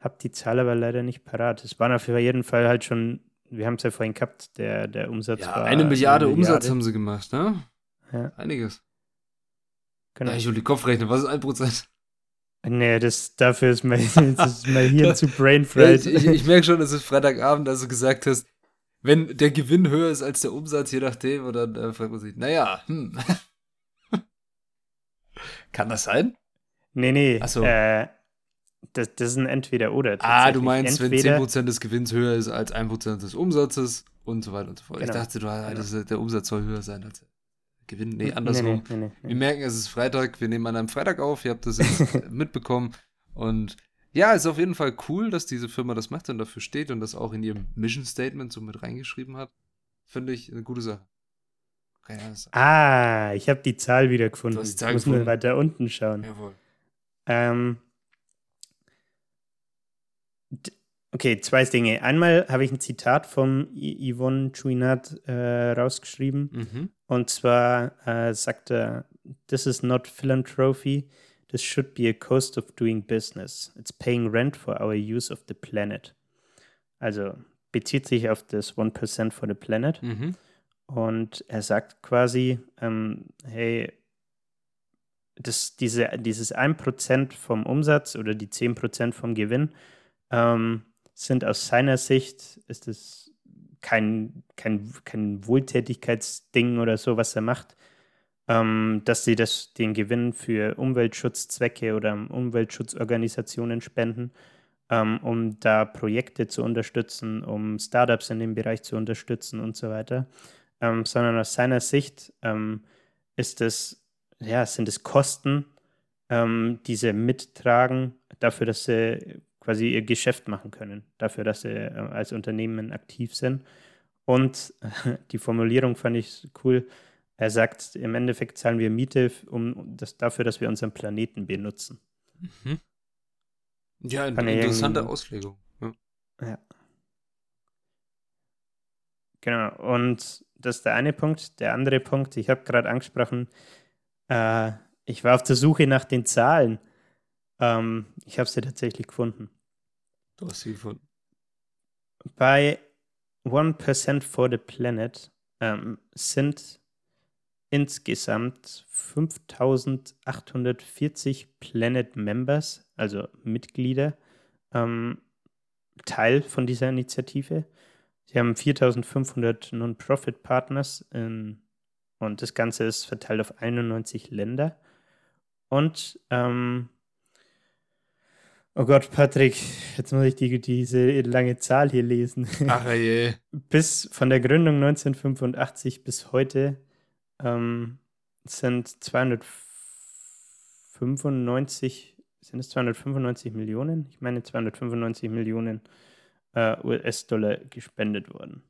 Habe die Zahl aber leider nicht parat. Es waren auf jeden Fall halt schon, wir haben es ja vorhin gehabt, der, der Umsatz Ja, war. eine Milliarde eine Umsatz haben sie gemacht, ne? Ja, Einiges. genau. Ja, ich will die Kopfrechnen, was ist ein Prozent? Nee, das, dafür ist mein, das ist mein Hirn zu brain Ja, fried. ich, ich, ich merke schon, es ist Freitagabend, als du gesagt hast, wenn der Gewinn höher ist als der Umsatz, je nachdem, und dann äh, fragt man sich, naja, hm. Kann das sein? nee, nee. Ach so. Äh, das, das ist ein Entweder-Oder. Ah, du meinst, Entweder, wenn 10% des Gewinns höher ist als 1% des Umsatzes und so weiter und so fort. Ich Genau. dachte, du, ah, das, der Umsatz soll höher sein als der Gewinn. Nee, Nee, andersrum. nee, nee, nee, Wir merken, es ist Freitag, wir nehmen an einem Freitag auf, ihr habt das jetzt mitbekommen. Und ja, ist auf jeden Fall cool, dass diese Firma das macht und dafür steht und das auch in ihrem Mission Statement so mit reingeschrieben hat. Finde ich eine gute Sache. Okay, Ah, ich habe die Zahl wieder gefunden. Du hast die Zahl Muss gefunden. weiter unten schauen. jawohl. Ähm, okay, zwei Dinge. Einmal habe ich ein Zitat vom I Yvonne Chouinard äh, rausgeschrieben. Mhm. Und zwar äh, sagt er, This is not philanthropy. This should be a cost of doing business. It's paying rent for our use of the planet. Also bezieht sich auf das 1% for the planet. Mhm. Und er sagt quasi, ähm, hey, das, diese, dieses 1% vom Umsatz oder die 10% vom Gewinn ähm, sind aus seiner Sicht, ist es kein, kein, kein Wohltätigkeitsding oder so, was er macht, ähm, dass sie das, den Gewinn für Umweltschutzzwecke oder Umweltschutzorganisationen spenden, ähm, um da Projekte zu unterstützen, um Startups in dem Bereich zu unterstützen und so weiter ähm, sondern aus seiner Sicht ähm, ist es, ja, sind es Kosten, ähm, die sie mittragen, dafür, dass sie quasi ihr Geschäft machen können, dafür, dass sie äh, als Unternehmen aktiv sind. Und die Formulierung fand ich cool. Er sagt, im Endeffekt zahlen wir Miete um das, dafür, dass wir unseren Planeten benutzen. Mhm. Ja, eine Kann er interessante Auslegung. Ja. Genau, und das ist der eine Punkt. Der andere Punkt, ich habe gerade angesprochen, äh, ich war auf der Suche nach den Zahlen. Ähm, ich habe sie tatsächlich gefunden. Du hast sie gefunden. Bei 1% for the Planet ähm, sind insgesamt 5840 Planet Members, also Mitglieder, ähm, Teil von dieser Initiative. Sie haben 4500 Non-Profit-Partners und das Ganze ist verteilt auf 91 Länder. Und, ähm, oh Gott, Patrick, jetzt muss ich die, diese lange Zahl hier lesen. Ach je. bis von der Gründung 1985 bis heute ähm, sind 295, sind es 295 Millionen? Ich meine 295 Millionen äh, US-Dollar gespendet worden.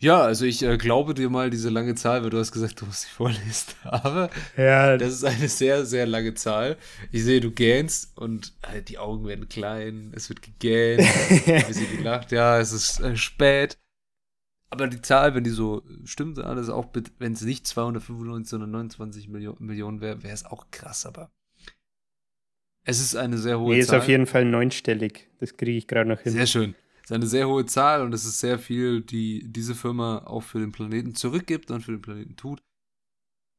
Ja, also ich äh, glaube dir mal diese lange Zahl, weil du hast gesagt, du musst sie vorlesen. Aber Ja, das ist eine sehr, sehr lange Zahl. Ich sehe, du gähnst und äh, die Augen werden klein, es wird gegähnt, ein bisschen gelacht. Ja, es ist äh, spät. Aber die Zahl, wenn die so stimmt, alles auch, wenn es nicht 295, sondern 29 Millio Millionen wäre, wäre es auch krass, aber es ist eine sehr hohe nee, ist Zahl. auf jeden Fall neunstellig. Das kriege ich gerade noch hin. Sehr schön. Es ist eine sehr hohe Zahl und es ist sehr viel, die diese Firma auch für den Planeten zurückgibt und für den Planeten tut.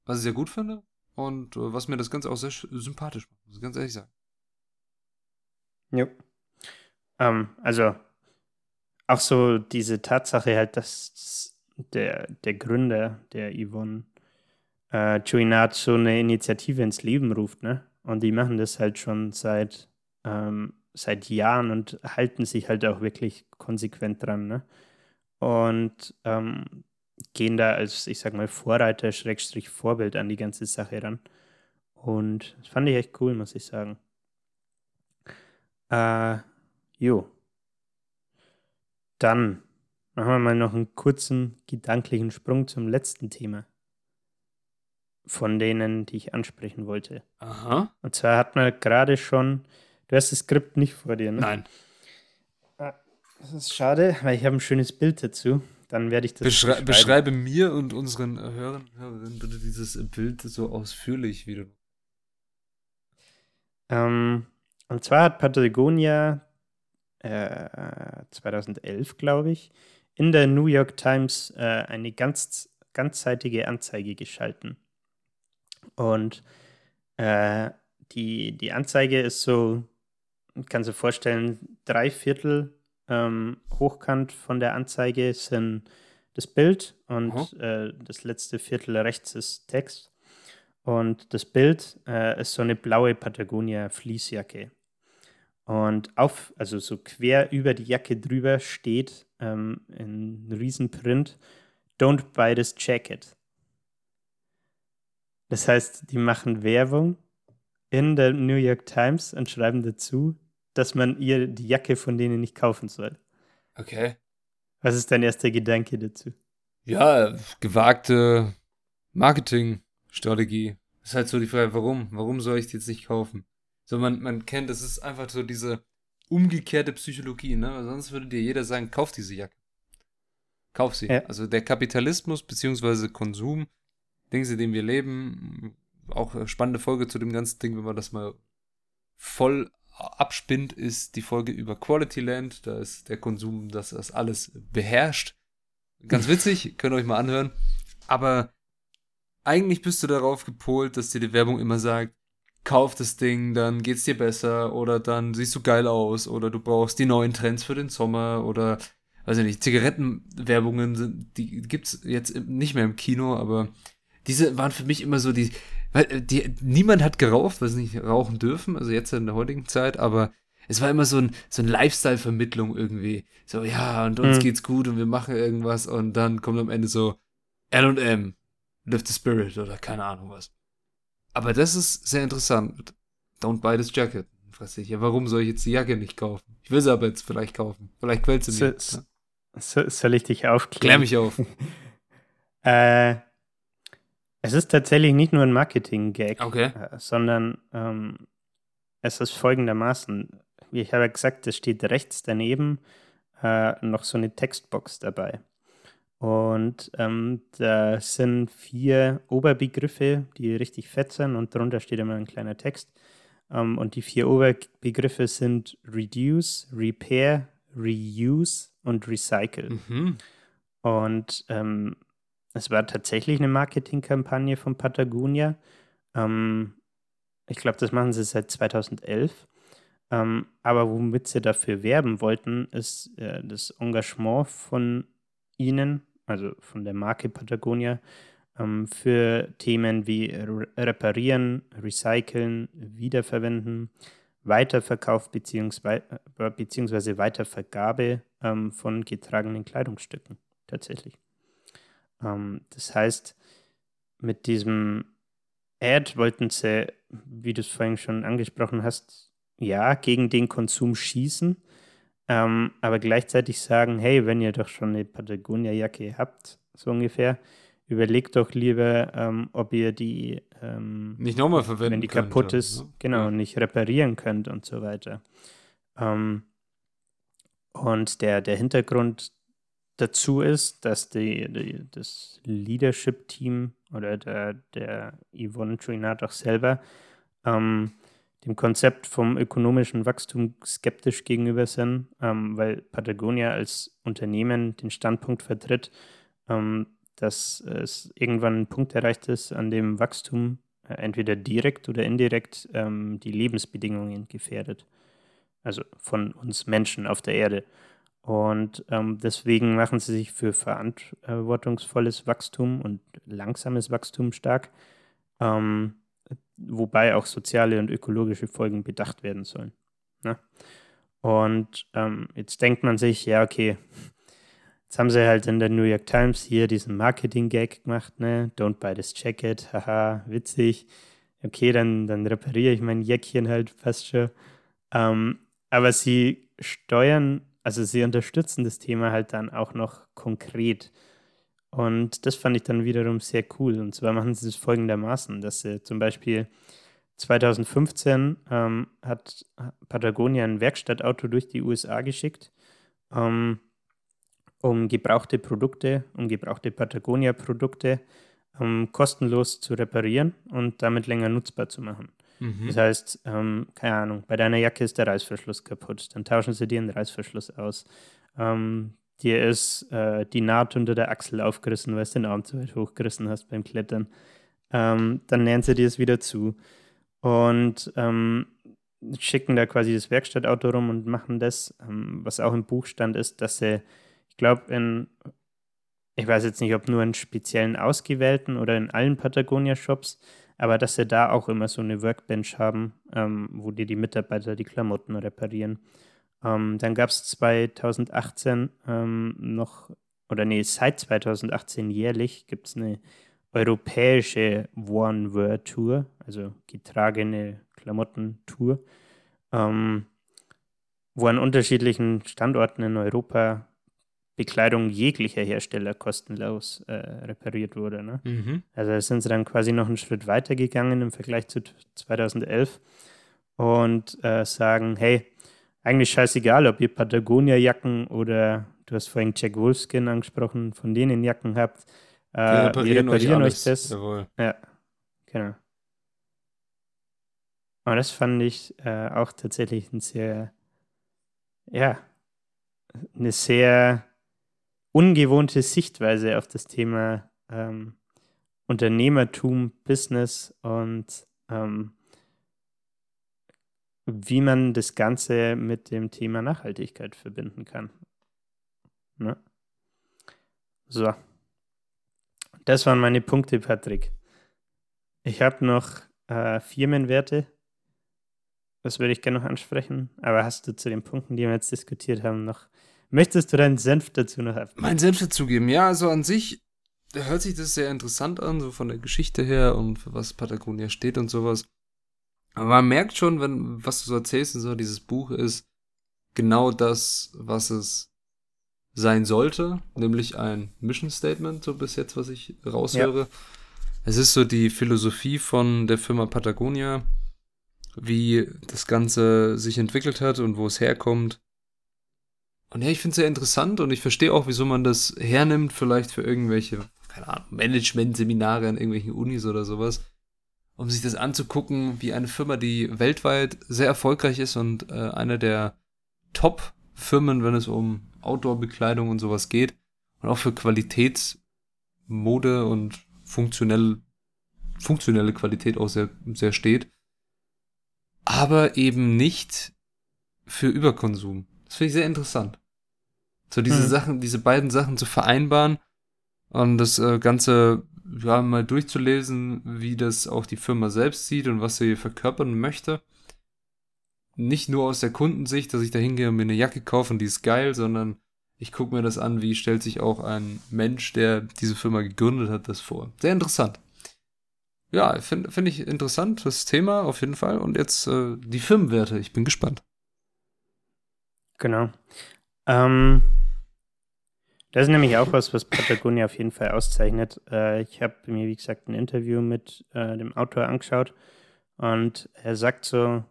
Was ich sehr gut finde und äh, was mir das Ganze auch sehr sch- sympathisch macht, muss ich ganz ehrlich sagen. Jo. Ähm, also auch so diese Tatsache halt, dass der, der Gründer, der Yvonne äh, Chouinard, so eine Initiative ins Leben ruft, ne? Und die machen das halt schon seit, ähm, seit Jahren und halten sich halt auch wirklich konsequent dran, ne? Und ähm, gehen da als, ich sag mal, Vorreiter, Schrägstrich Vorbild an die ganze Sache ran. Und das fand ich echt cool, muss ich sagen. Äh, jo. Dann machen wir mal noch einen kurzen gedanklichen Sprung zum letzten Thema. Von denen, die ich ansprechen wollte. Aha. Und zwar hat man gerade schon, du hast das Skript nicht vor dir, ne? Nein. Das ist schade, weil ich habe ein schönes Bild dazu. Dann werde ich das Beschrei beschreiben. beschreibe mir und unseren Hörern Hörerinnen bitte dieses Bild so ausführlich, wie du. Ähm, und zwar hat Patagonia äh, 2011, glaube ich, in der New York Times äh, eine ganz, ganzseitige Anzeige geschalten. Und äh, die, die Anzeige ist so, kannst du vorstellen, drei Viertel ähm, hochkant von der Anzeige sind das Bild und äh, das letzte Viertel rechts ist Text. Und das Bild äh, ist so eine blaue Patagonia Fließjacke. Und auf, also so quer über die Jacke drüber steht ähm, in Riesenprint, Don't buy this jacket. Das heißt, die machen Werbung in der New York Times und schreiben dazu, dass man ihr die Jacke von denen nicht kaufen soll. Okay. Was ist dein erster Gedanke dazu? Ja, gewagte Marketingstrategie. Ist halt so die Frage, warum? Warum soll ich die jetzt nicht kaufen? So, man, man kennt, es ist einfach so diese umgekehrte Psychologie, ne? Sonst würde dir jeder sagen, kauf diese Jacke. Kauf sie. Ja. Also der Kapitalismus beziehungsweise Konsum, Dings, in dem wir leben, auch eine spannende Folge zu dem ganzen Ding, wenn man das mal voll abspinnt, ist die Folge über Quality Land. Da ist der Konsum, das das alles beherrscht. Ganz witzig, könnt ihr euch mal anhören. Aber eigentlich bist du darauf gepolt, dass dir die Werbung immer sagt, kauf das Ding, dann geht's dir besser oder dann siehst du geil aus oder du brauchst die neuen Trends für den Sommer oder weiß ich nicht, Zigarettenwerbungen sind, die gibt's jetzt nicht mehr im Kino, aber diese waren für mich immer so die, weil äh, die, niemand hat geraucht, weil sie nicht rauchen dürfen, also jetzt in der heutigen Zeit, aber es war immer so ein, so ein Lifestyle-Vermittlung irgendwie. So, ja, und uns Mhm. geht's gut und wir machen irgendwas und dann kommt am Ende so L&M, Lift the Spirit oder keine Ahnung was. Aber das ist sehr interessant. Don't buy this jacket. Fragt sich, ja, warum soll ich jetzt die Jacke nicht kaufen? Ich will sie aber jetzt vielleicht kaufen. Vielleicht quält sie mir. so, so, soll ich dich aufklären? Klär mich auf. Äh, es ist tatsächlich nicht nur ein Marketing-Gag, Okay. äh, sondern ähm, es ist folgendermaßen. Wie ich habe ja gesagt, es steht rechts daneben äh, noch so eine Textbox dabei. Und ähm, da sind vier Oberbegriffe, die richtig fett sind und drunter steht immer ein kleiner Text. Ähm, und die vier Oberbegriffe sind Reduce, Repair, Reuse und Recycle. Mhm. Und ähm, es war tatsächlich eine Marketingkampagne von Patagonia. Ähm, ich glaube, das machen sie seit 2011. Ähm, aber womit sie dafür werben wollten, ist äh, das Engagement von ihnen, also von der Marke Patagonia, ähm, für Themen wie Re Reparieren, Recyceln, Wiederverwenden, Weiterverkauf beziehungsweise, beziehungsweise Weitervergabe ähm, von getragenen Kleidungsstücken tatsächlich. Ähm, das heißt, mit diesem Ad wollten sie, wie du es vorhin schon angesprochen hast, ja, gegen den Konsum schießen, ähm, aber gleichzeitig sagen, hey, wenn ihr doch schon eine Patagonia-Jacke habt, so ungefähr, überlegt doch lieber, ähm, ob ihr die, ähm, Nicht nochmal verwenden wenn die könnt, kaputt ist, ne? genau, Ja. nicht reparieren könnt und so weiter. Ähm, und der, der Hintergrund dazu ist, dass die, die, das Leadership-Team oder der, der Yvonne Chouinard auch selber ähm, dem Konzept vom ökonomischen Wachstum skeptisch gegenüber sind, ähm, weil Patagonia als Unternehmen den Standpunkt vertritt, ähm, dass es irgendwann ein Punkt erreicht ist, an dem Wachstum äh, entweder direkt oder indirekt ähm, die Lebensbedingungen gefährdet. Also von uns Menschen auf der Erde. Und ähm, deswegen machen sie sich für verantwortungsvolles Wachstum und langsames Wachstum stark, ähm, wobei auch soziale und ökologische Folgen bedacht werden sollen. Ne? Und ähm, jetzt denkt man sich, ja, okay, jetzt haben sie halt in der New York Times hier diesen Marketing-Gag gemacht, ne? Don't buy this jacket, haha, witzig. okay, dann, dann repariere ich mein Jäckchen halt fast schon. Ähm, aber sie steuern, also sie unterstützen das Thema halt dann auch noch konkret. Und das fand ich dann wiederum sehr cool. Und zwar machen sie es folgendermaßen, dass sie zum Beispiel 2015 ähm, hat Patagonia ein Werkstattauto durch die USA geschickt, ähm, um gebrauchte Produkte, um gebrauchte Patagonia-Produkte ähm, kostenlos zu reparieren und damit länger nutzbar zu machen. Mhm. Das heißt, ähm, keine Ahnung, bei deiner Jacke ist der Reißverschluss kaputt, dann tauschen sie dir den Reißverschluss aus. Dir ist äh, die Naht unter der Achsel aufgerissen, weil du den Arm zu weit hochgerissen hast beim Klettern. Ähm, dann nähern sie dir es wieder zu und ähm, schicken da quasi das Werkstattauto rum und machen das. Ähm, was auch im Buch stand, ist, dass sie, ich glaube, in ich weiß jetzt nicht, ob nur in speziellen ausgewählten oder in allen Patagonia-Shops, aber dass sie da auch immer so eine Workbench haben, ähm, wo dir die Mitarbeiter die Klamotten reparieren. Ähm, dann gab es 2018 ähm, noch, oder nee, seit 2018 jährlich gibt es eine europäische One-Wear-Tour, also getragene Klamotten-Tour, ähm, wo an unterschiedlichen Standorten in Europa Bekleidung jeglicher Hersteller kostenlos äh, repariert wurde. Ne? Mhm. Also sind sie dann quasi noch einen Schritt weiter gegangen im Vergleich zu 2011 und äh, sagen, hey, eigentlich scheißegal, ob ihr Patagonia-Jacken oder du hast vorhin Jack Wolfskin angesprochen, von denen Jacken habt. Äh, wir reparieren, wir reparieren euch, euch, das. Jawohl. Ja, genau. Und das fand ich äh, auch tatsächlich ein sehr, ja, eine sehr ungewohnte Sichtweise auf das Thema ähm, Unternehmertum, Business und ähm, wie man das Ganze mit dem Thema Nachhaltigkeit verbinden kann. Ne? So. Das waren meine Punkte, Patrick. Ich habe noch äh, Firmenwerte. Das würde ich gerne noch ansprechen. Aber hast du zu den Punkten, die wir jetzt diskutiert haben, noch Möchtest du deinen Senf dazu noch haben? Meinen Senf dazugeben, ja, also an sich hört sich das sehr interessant an, so von der Geschichte her und für was Patagonia steht und sowas. Aber man merkt schon, wenn, was du so erzählst und so, dieses Buch ist genau das, was es sein sollte, nämlich ein Mission Statement, so bis jetzt, was ich raushöre. Ja. Es ist so die Philosophie von der Firma Patagonia, wie das Ganze sich entwickelt hat und wo es herkommt und ja, ich finde es sehr interessant und ich verstehe auch, wieso man das hernimmt, vielleicht für irgendwelche, keine Ahnung, Management-Seminare an irgendwelchen Unis oder sowas, um sich das anzugucken, wie eine Firma, die weltweit sehr erfolgreich ist und äh, eine der Top-Firmen, wenn es um Outdoor-Bekleidung und sowas geht und auch für Qualitätsmode und funktionell, funktionelle Qualität auch sehr, sehr steht, aber eben nicht für Überkonsum. Das finde ich sehr interessant. So diese mhm. Sachen, diese beiden Sachen zu vereinbaren und das äh, Ganze ja, mal durchzulesen, wie das auch die Firma selbst sieht und was sie verkörpern möchte. Nicht nur aus der Kundensicht, dass ich da hingehe und mir eine Jacke kaufe und die ist geil, sondern ich gucke mir das an, wie stellt sich auch ein Mensch, der diese Firma gegründet hat, das vor. Sehr interessant. Ja, finde find ich interessant, das Thema auf jeden Fall. Und jetzt äh, die Firmenwerte, ich bin gespannt. Genau. Ähm, das ist nämlich auch was, was Patagonia auf jeden Fall auszeichnet. Äh, ich habe mir, wie gesagt, ein Interview mit äh, dem Autor angeschaut und er sagt so,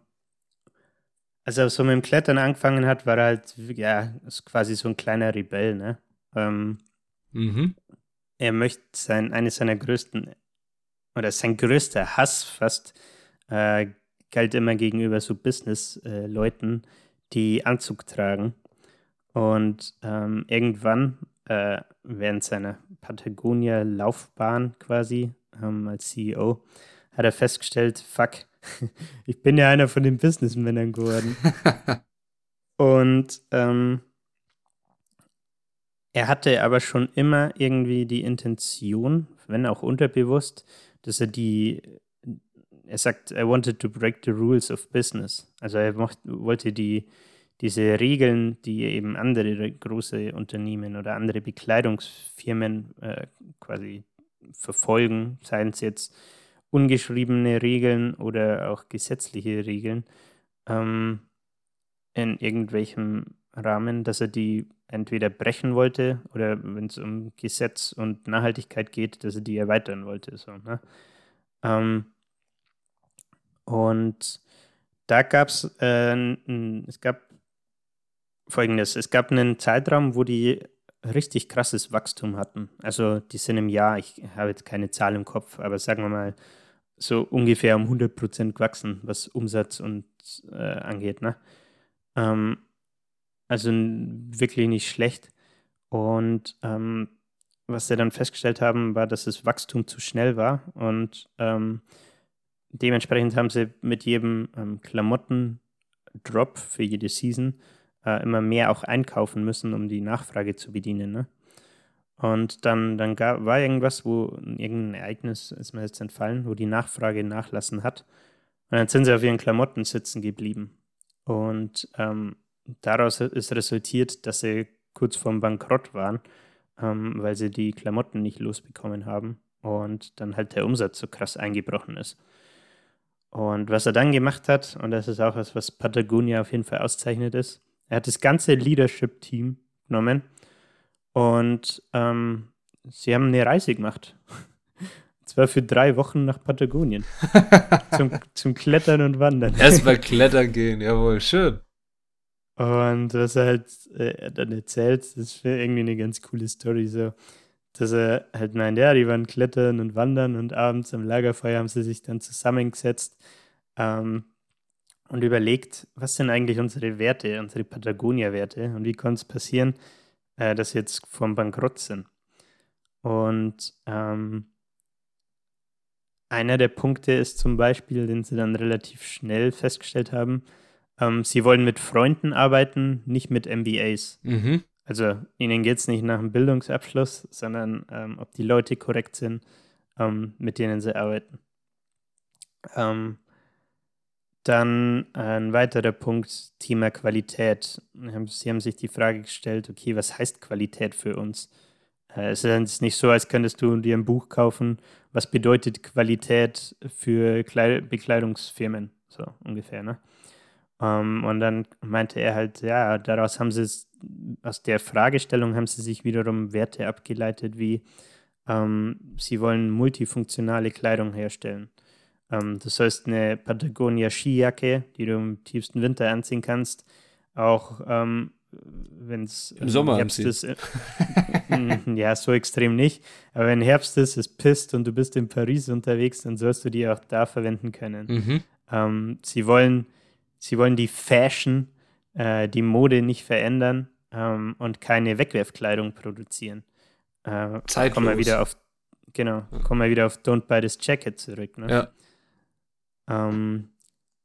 als er so mit dem Klettern angefangen hat, war er halt, ja, ist quasi so ein kleiner Rebell, ne? Ähm, mhm. Er möchte sein, eines seiner größten, oder sein größter Hass fast, äh, galt immer gegenüber so Business-Leuten, die Anzug tragen. Und ähm, irgendwann äh, während seiner Patagonia-Laufbahn quasi ähm, als CEO hat er festgestellt, fuck, ich bin ja einer von den Businessmännern geworden. Und ähm, er hatte aber schon immer irgendwie die Intention, wenn auch unterbewusst, dass er die, er sagt, I wanted to break the rules of business. Also er mocht, wollte die, diese Regeln, die eben andere große Unternehmen oder andere Bekleidungsfirmen äh, quasi verfolgen, seien es jetzt ungeschriebene Regeln oder auch gesetzliche Regeln ähm, in irgendwelchem Rahmen, dass er die entweder brechen wollte oder wenn es um Gesetz und Nachhaltigkeit geht, dass er die erweitern wollte. So, ne? ähm, und da gab es, äh, es gab folgendes, es gab einen Zeitraum, wo die richtig krasses Wachstum hatten. Also die sind im Jahr, ich habe jetzt keine Zahl im Kopf, aber sagen wir mal so ungefähr um 100 Prozent gewachsen, was Umsatz und äh, angeht. Ne? Ähm, also wirklich nicht schlecht. Und ähm, was sie dann festgestellt haben, war, dass das Wachstum zu schnell war. Und ähm, dementsprechend haben sie mit jedem ähm, Klamotten-Drop für jede Season äh, immer mehr auch einkaufen müssen, um die Nachfrage zu bedienen. Ne? Und dann, dann gab, war irgendwas, wo irgendein Ereignis ist mir jetzt entfallen, wo die Nachfrage nachlassen hat. Und dann sind sie auf ihren Klamotten sitzen geblieben. Und ähm, daraus ist resultiert, dass sie kurz vorm Bankrott waren, ähm, weil sie die Klamotten nicht losbekommen haben und dann halt der Umsatz so krass eingebrochen ist. Und was er dann gemacht hat, und das ist auch was, was Patagonia auf jeden Fall auszeichnet ist, er hat das ganze Leadership-Team genommen und ähm, sie haben eine Reise gemacht. Und zwar für drei Wochen nach Patagonien. zum, zum Klettern und Wandern. Erstmal klettern gehen, jawohl, schön. Und was er halt äh, dann erzählt, das ist irgendwie eine ganz coole Story, so, dass er halt meint, ja, die waren klettern und wandern und abends am Lagerfeuer haben sie sich dann zusammengesetzt ähm, und überlegt, was sind eigentlich unsere Werte, unsere Patagonia-Werte und wie konnte es passieren, äh, dass sie jetzt vorm Bankrott sind. Und ähm, einer der Punkte ist zum Beispiel, den sie dann relativ schnell festgestellt haben, ähm, sie wollen mit Freunden arbeiten, nicht mit MBAs. Mhm. Also ihnen geht es nicht nach einem Bildungsabschluss, sondern ähm, ob die Leute korrekt sind, ähm, mit denen sie arbeiten. Ähm, dann ein weiterer Punkt, Thema Qualität. Sie haben sich die Frage gestellt, okay, was heißt Qualität für uns? Äh, es ist nicht so, als könntest du dir ein Buch kaufen, was bedeutet Qualität für Bekleidungsfirmen, so ungefähr, ne? Ähm, und dann meinte er halt, ja, daraus haben sie aus der Fragestellung haben sie sich wiederum Werte abgeleitet, wie ähm, sie wollen multifunktionale Kleidung herstellen. Ähm, das heißt, eine Patagonia Skijacke, die du im tiefsten Winter anziehen kannst, auch ähm, wenn es im Sommer Herbst ist. Äh, ja, so extrem nicht. Aber wenn Herbst ist, es pisst und du bist in Paris unterwegs, dann sollst du die auch da verwenden können. Mhm. Ähm, sie wollen Sie wollen die Fashion, äh, die Mode nicht verändern ähm, und keine Wegwerfkleidung produzieren. Äh, Zeitlos. Kommen wir wieder auf, genau, kommen wir wieder auf Don't Buy This Jacket zurück. Ne? Ja. Ähm,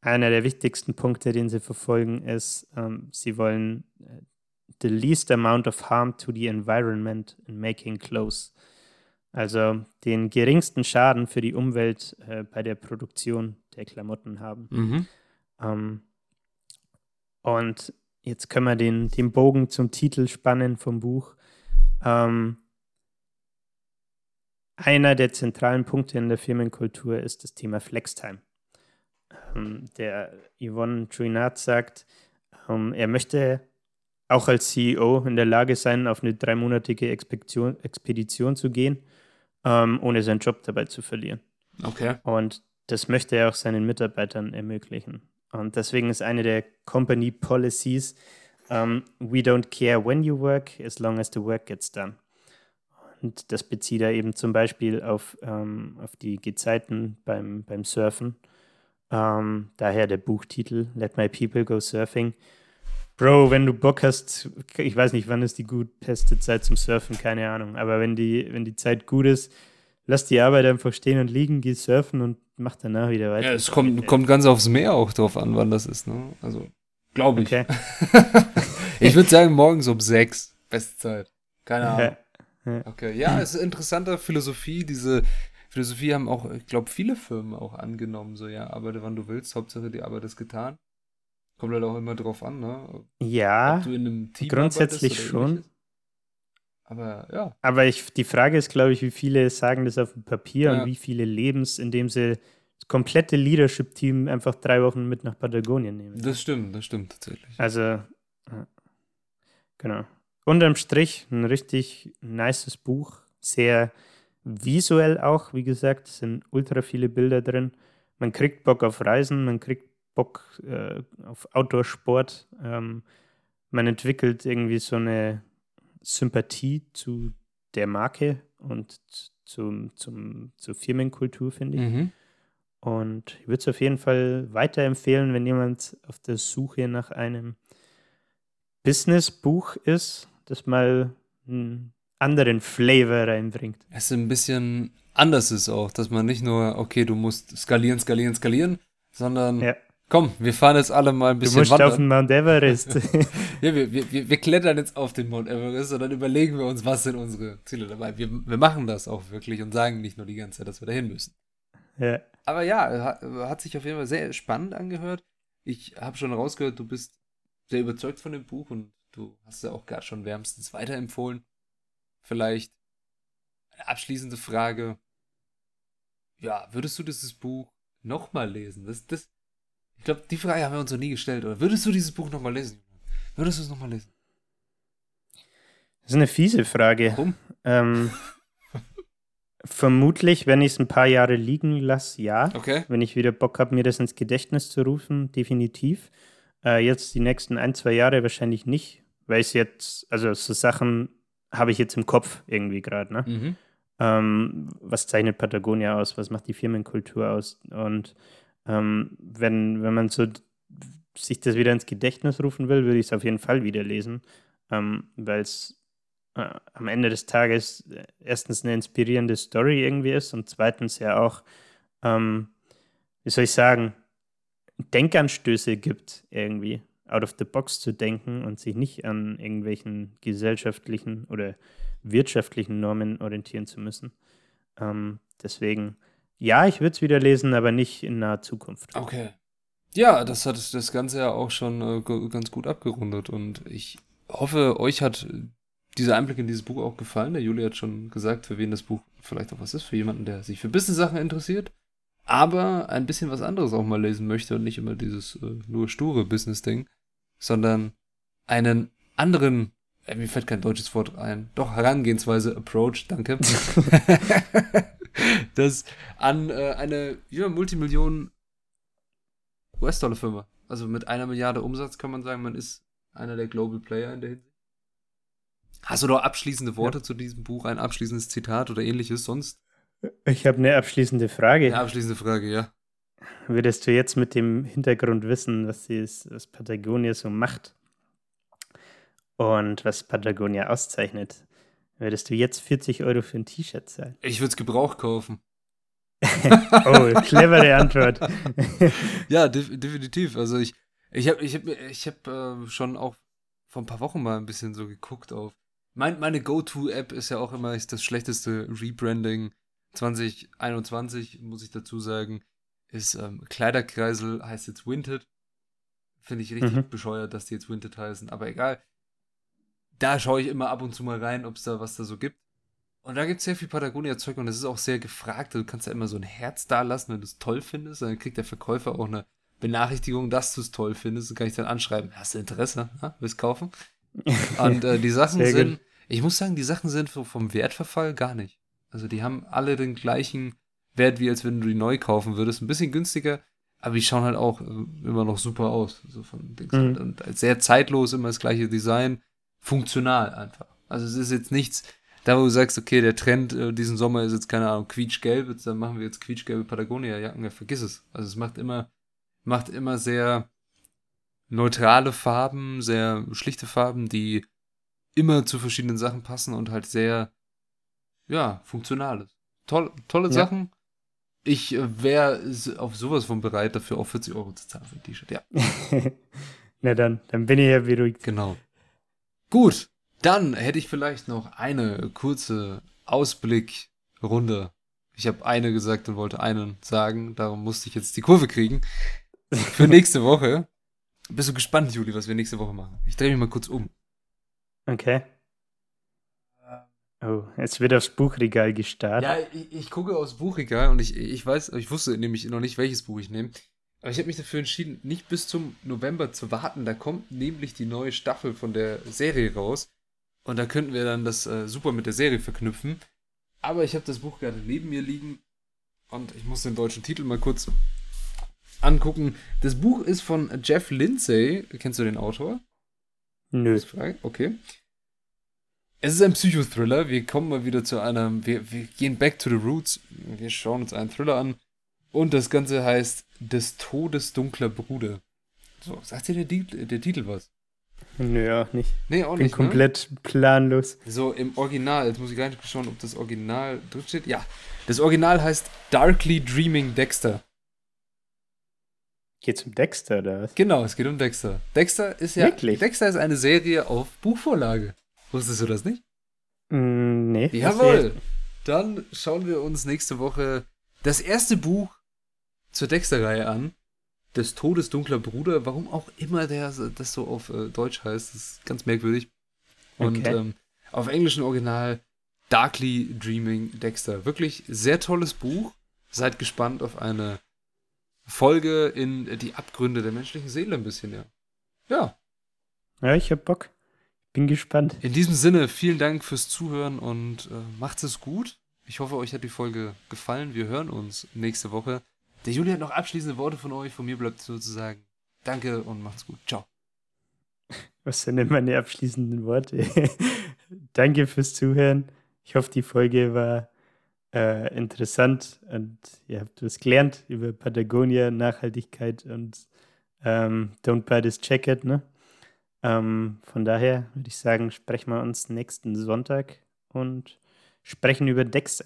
einer der wichtigsten Punkte, den sie verfolgen, ist, ähm, sie wollen äh, the least amount of harm to the environment in making clothes. Also den geringsten Schaden für die Umwelt äh, bei der Produktion der Klamotten haben. Mhm. Ähm, und jetzt können wir den, den Bogen zum Titel spannen vom Buch. Ähm, einer der zentralen Punkte in der Firmenkultur ist das Thema Flextime. Ähm, der Yvonne Truinat sagt, ähm, er möchte auch als CEO in der Lage sein, auf eine dreimonatige Expedition, Expedition zu gehen, ähm, ohne seinen Job dabei zu verlieren. Okay. Und das möchte er auch seinen Mitarbeitern ermöglichen. Und deswegen ist eine der Company Policies, um, we don't care when you work, as long as the work gets done. Und das bezieht er eben zum Beispiel auf, um, auf die Gezeiten beim, beim Surfen. Ähm, daher der Buchtitel Let My People Go Surfing. Bro, wenn du Bock hast, ich weiß nicht, wann ist die gut beste Zeit zum Surfen, keine Ahnung. Aber wenn die, wenn die Zeit gut ist, lass die Arbeit einfach stehen und liegen, geh surfen und mach danach wieder weiter. Ja, es kommt, kommt ganz aufs Meer auch drauf an, wann das ist, ne? Also, glaube ich. Okay. ich würde sagen, morgens um sechs. Beste Zeit. Keine Ahnung. Ja. Okay, ja, es ist interessante Philosophie. Diese Philosophie haben auch, ich glaube, viele Firmen auch angenommen. So, ja, arbeite wann du willst, Hauptsache die Arbeit ist getan. Kommt halt auch immer drauf an, ne? Ja, grundsätzlich schon. Aber ja. Aber ich, die Frage ist, glaube ich, wie viele sagen das auf dem Papier Ja. und wie viele leben es, indem sie das komplette Leadership-Team einfach drei Wochen mit nach Patagonien nehmen. Das stimmt, das stimmt tatsächlich. Also, ja. genau. Unterm Strich ein richtig nices Buch. Sehr visuell auch, wie gesagt, es sind ultra viele Bilder drin. Man kriegt Bock auf Reisen, man kriegt Bock äh, auf Outdoor-Sport. Ähm, man entwickelt irgendwie so eine Sympathie zu der Marke und zum, zum, zur Firmenkultur, finde ich. Mhm. Und ich würde es auf jeden Fall weiterempfehlen, wenn jemand auf der Suche nach einem Business-Buch ist, das mal einen anderen Flavor reinbringt. Es ein bisschen anders ist auch, dass man nicht nur, okay, du musst skalieren, skalieren, skalieren, sondern Ja. komm, wir fahren jetzt alle mal ein Du bisschen musst auf wandern. den Mount Everest. Ja, wir, wir, wir, klettern jetzt auf den Mount Everest und dann überlegen wir uns, was sind unsere Ziele dabei. Wir, wir machen das auch wirklich und sagen nicht nur die ganze Zeit, dass wir dahin müssen. ja. Aber ja, hat, hat sich auf jeden Fall sehr spannend angehört. Ich habe schon rausgehört, du bist sehr überzeugt von dem Buch und du hast ja auch gerade schon wärmstens weiterempfohlen. Vielleicht eine abschließende Frage. Ja, würdest du dieses Buch nochmal lesen? Das, das, ich glaube, die Frage haben wir uns noch nie gestellt. Oder würdest du dieses Buch nochmal lesen? Würdest du es nochmal lesen? Das ist eine fiese Frage. Warum? Ähm, vermutlich, wenn ich es ein paar Jahre liegen lasse, ja. Okay. Wenn ich wieder Bock habe, mir das ins Gedächtnis zu rufen, definitiv. Äh, jetzt die nächsten ein, zwei Jahre wahrscheinlich nicht, weil es jetzt, also so Sachen habe ich jetzt im Kopf irgendwie gerade, ne? Mhm. Ähm, was zeichnet Patagonia aus? Was macht die Firmenkultur aus? Und ähm, wenn, wenn man so sich das wieder ins Gedächtnis rufen will, würde ich es auf jeden Fall wieder lesen, ähm, weil es äh, am Ende des Tages äh, erstens eine inspirierende Story irgendwie ist und zweitens ja auch, ähm, wie soll ich sagen, Denkanstöße gibt irgendwie, out of the box zu denken und sich nicht an irgendwelchen gesellschaftlichen oder wirtschaftlichen Normen orientieren zu müssen. Ähm, deswegen, ja, ich würde es wieder lesen, aber nicht in naher Zukunft. Okay. Ja, das hat das Ganze ja auch schon äh, ganz gut abgerundet und ich hoffe, euch hat dieser Einblick in dieses Buch auch gefallen. Der Juli hat schon gesagt, für wen das Buch vielleicht auch was ist, für jemanden, der sich für Business-Sachen interessiert, aber ein bisschen was anderes auch mal lesen möchte und nicht immer dieses äh, nur sture Business-Ding, sondern einen anderen, äh, mir fällt kein deutsches Wort ein, doch Herangehensweise, Approach, danke, das an äh, eine ja, Multimillionen US-Dollar-Firma. Also mit einer Milliarde Umsatz kann man sagen, man ist einer der Global Player in der Hinsicht. Hast du noch abschließende Worte zu diesem Buch, ein abschließendes Zitat oder ähnliches sonst? Ich habe eine abschließende Frage. Eine abschließende Frage, ja. Würdest du jetzt mit dem Hintergrund wissen, was, ist, was Patagonia so macht und was Patagonia auszeichnet, würdest du jetzt 40 Euro für ein T-Shirt zahlen? Ich würde es Gebrauch kaufen. Oh, clevere Antwort. Ja, def definitiv. Also ich, ich habe ich hab, ich hab, äh, schon auch vor ein paar Wochen mal ein bisschen so geguckt auf. Mein, meine Go-To-App ist ja auch immer das schlechteste Rebranding 2021, muss ich dazu sagen. Ist ähm, Kleiderkreisel, heißt jetzt Winted. Finde ich richtig Mhm. bescheuert, dass die jetzt Winted heißen, aber egal. Da schaue ich immer ab und zu mal rein, ob es da was da so gibt. Und da gibt es sehr viel Patagonia-Zeug und es ist auch sehr gefragt. Du kannst ja immer so ein Herz da lassen, wenn du es toll findest. Dann kriegt der Verkäufer auch eine Benachrichtigung, dass du es toll findest. Dann kann ich dann anschreiben, hast du Interesse? Ha? Willst kaufen? Und äh, die Sachen sind, ich muss sagen, die Sachen sind so vom Wertverfall gar nicht. Also die haben alle den gleichen Wert, wie als wenn du die neu kaufen würdest. Ein bisschen günstiger, aber die schauen halt auch äh, immer noch super aus. So von Dings Mhm. halt. Und sehr zeitlos, immer das gleiche Design. Funktional einfach. Also es ist jetzt nichts, da wo du sagst, okay, der Trend äh, diesen Sommer ist jetzt, keine Ahnung, quietschgelb, jetzt, dann machen wir jetzt quietschgelbe Patagonia-Jacken, ja, vergiss es. Also es macht immer, macht immer sehr neutrale Farben, sehr schlichte Farben, die immer zu verschiedenen Sachen passen und halt sehr, ja, funktional ist. Toll, tolle Ja. Sachen. Ich äh, wäre auf sowas von bereit, dafür auch 40 Euro zu zahlen für ein T-Shirt. Ja, Na dann, dann bin ich ja beruhigt. genau. Gut, dann hätte ich vielleicht noch eine kurze Ausblickrunde. Ich habe eine gesagt und wollte einen sagen, darum musste ich jetzt die Kurve kriegen. Für nächste Woche. Bist du gespannt, Juli, was wir nächste Woche machen? Ich drehe mich mal kurz um. Okay. Oh, es wird aufs Buchregal gestartet. Ja, ich, ich gucke aufs Buchregal und ich, ich weiß, ich wusste nämlich noch nicht, welches Buch ich nehme. Aber ich habe mich dafür entschieden, nicht bis zum November zu warten. Da kommt nämlich die neue Staffel von der Serie raus. Und da könnten wir dann das äh, super mit der Serie verknüpfen. Aber ich habe das Buch gerade neben mir liegen und ich muss den deutschen Titel mal kurz angucken. Das Buch ist von Jeff Lindsay. Kennst du den Autor? Nö. Okay. Es ist ein Psychothriller. Wir kommen mal wieder zu einem. Wir, wir gehen back to the roots. Wir schauen uns einen Thriller an. Und das Ganze heißt Des Todes dunkler Bruder. So, sagt dir der, der Titel was? Nö, auch nicht. Nee, auch Bin nicht. ne? komplett planlos. So, im Original, jetzt muss ich gar nicht schauen, ob das Original drin steht. Ja, das Original heißt Darkly Dreaming Dexter. Geht's um Dexter oder was? Genau, es geht um Dexter. Dexter ist ja. Wirklich? Dexter ist eine Serie auf Buchvorlage. Wusstest du das nicht? Mm, nee. Jawohl. Dann schauen wir uns nächste Woche das erste Buch zur Dexter-Reihe an. Des Todes dunkler Bruder. Warum auch immer der das so auf äh, Deutsch heißt. Das ist ganz merkwürdig. Und Okay. ähm, auf englischen Original Darkly Dreaming Dexter. Wirklich sehr tolles Buch. Seid gespannt auf eine Folge in die Abgründe der menschlichen Seele ein bisschen, ja. Ja, Ja, ich hab Bock. Bin gespannt. in diesem Sinne, vielen Dank fürs Zuhören und äh, macht es gut. Ich hoffe, euch hat die Folge gefallen. Wir hören uns nächste Woche. Der Juli hat noch abschließende Worte von euch. Von mir bleibt sozusagen Danke und macht's gut. Ciao. Was sind denn meine abschließenden Worte? Danke fürs Zuhören. Ich hoffe, die Folge war äh, interessant und ihr habt was gelernt über Patagonia, Nachhaltigkeit und ähm, Don't Buy This Jacket. Ne? Ähm, von daher würde ich sagen, sprechen wir uns nächsten Sonntag und sprechen über Dexter.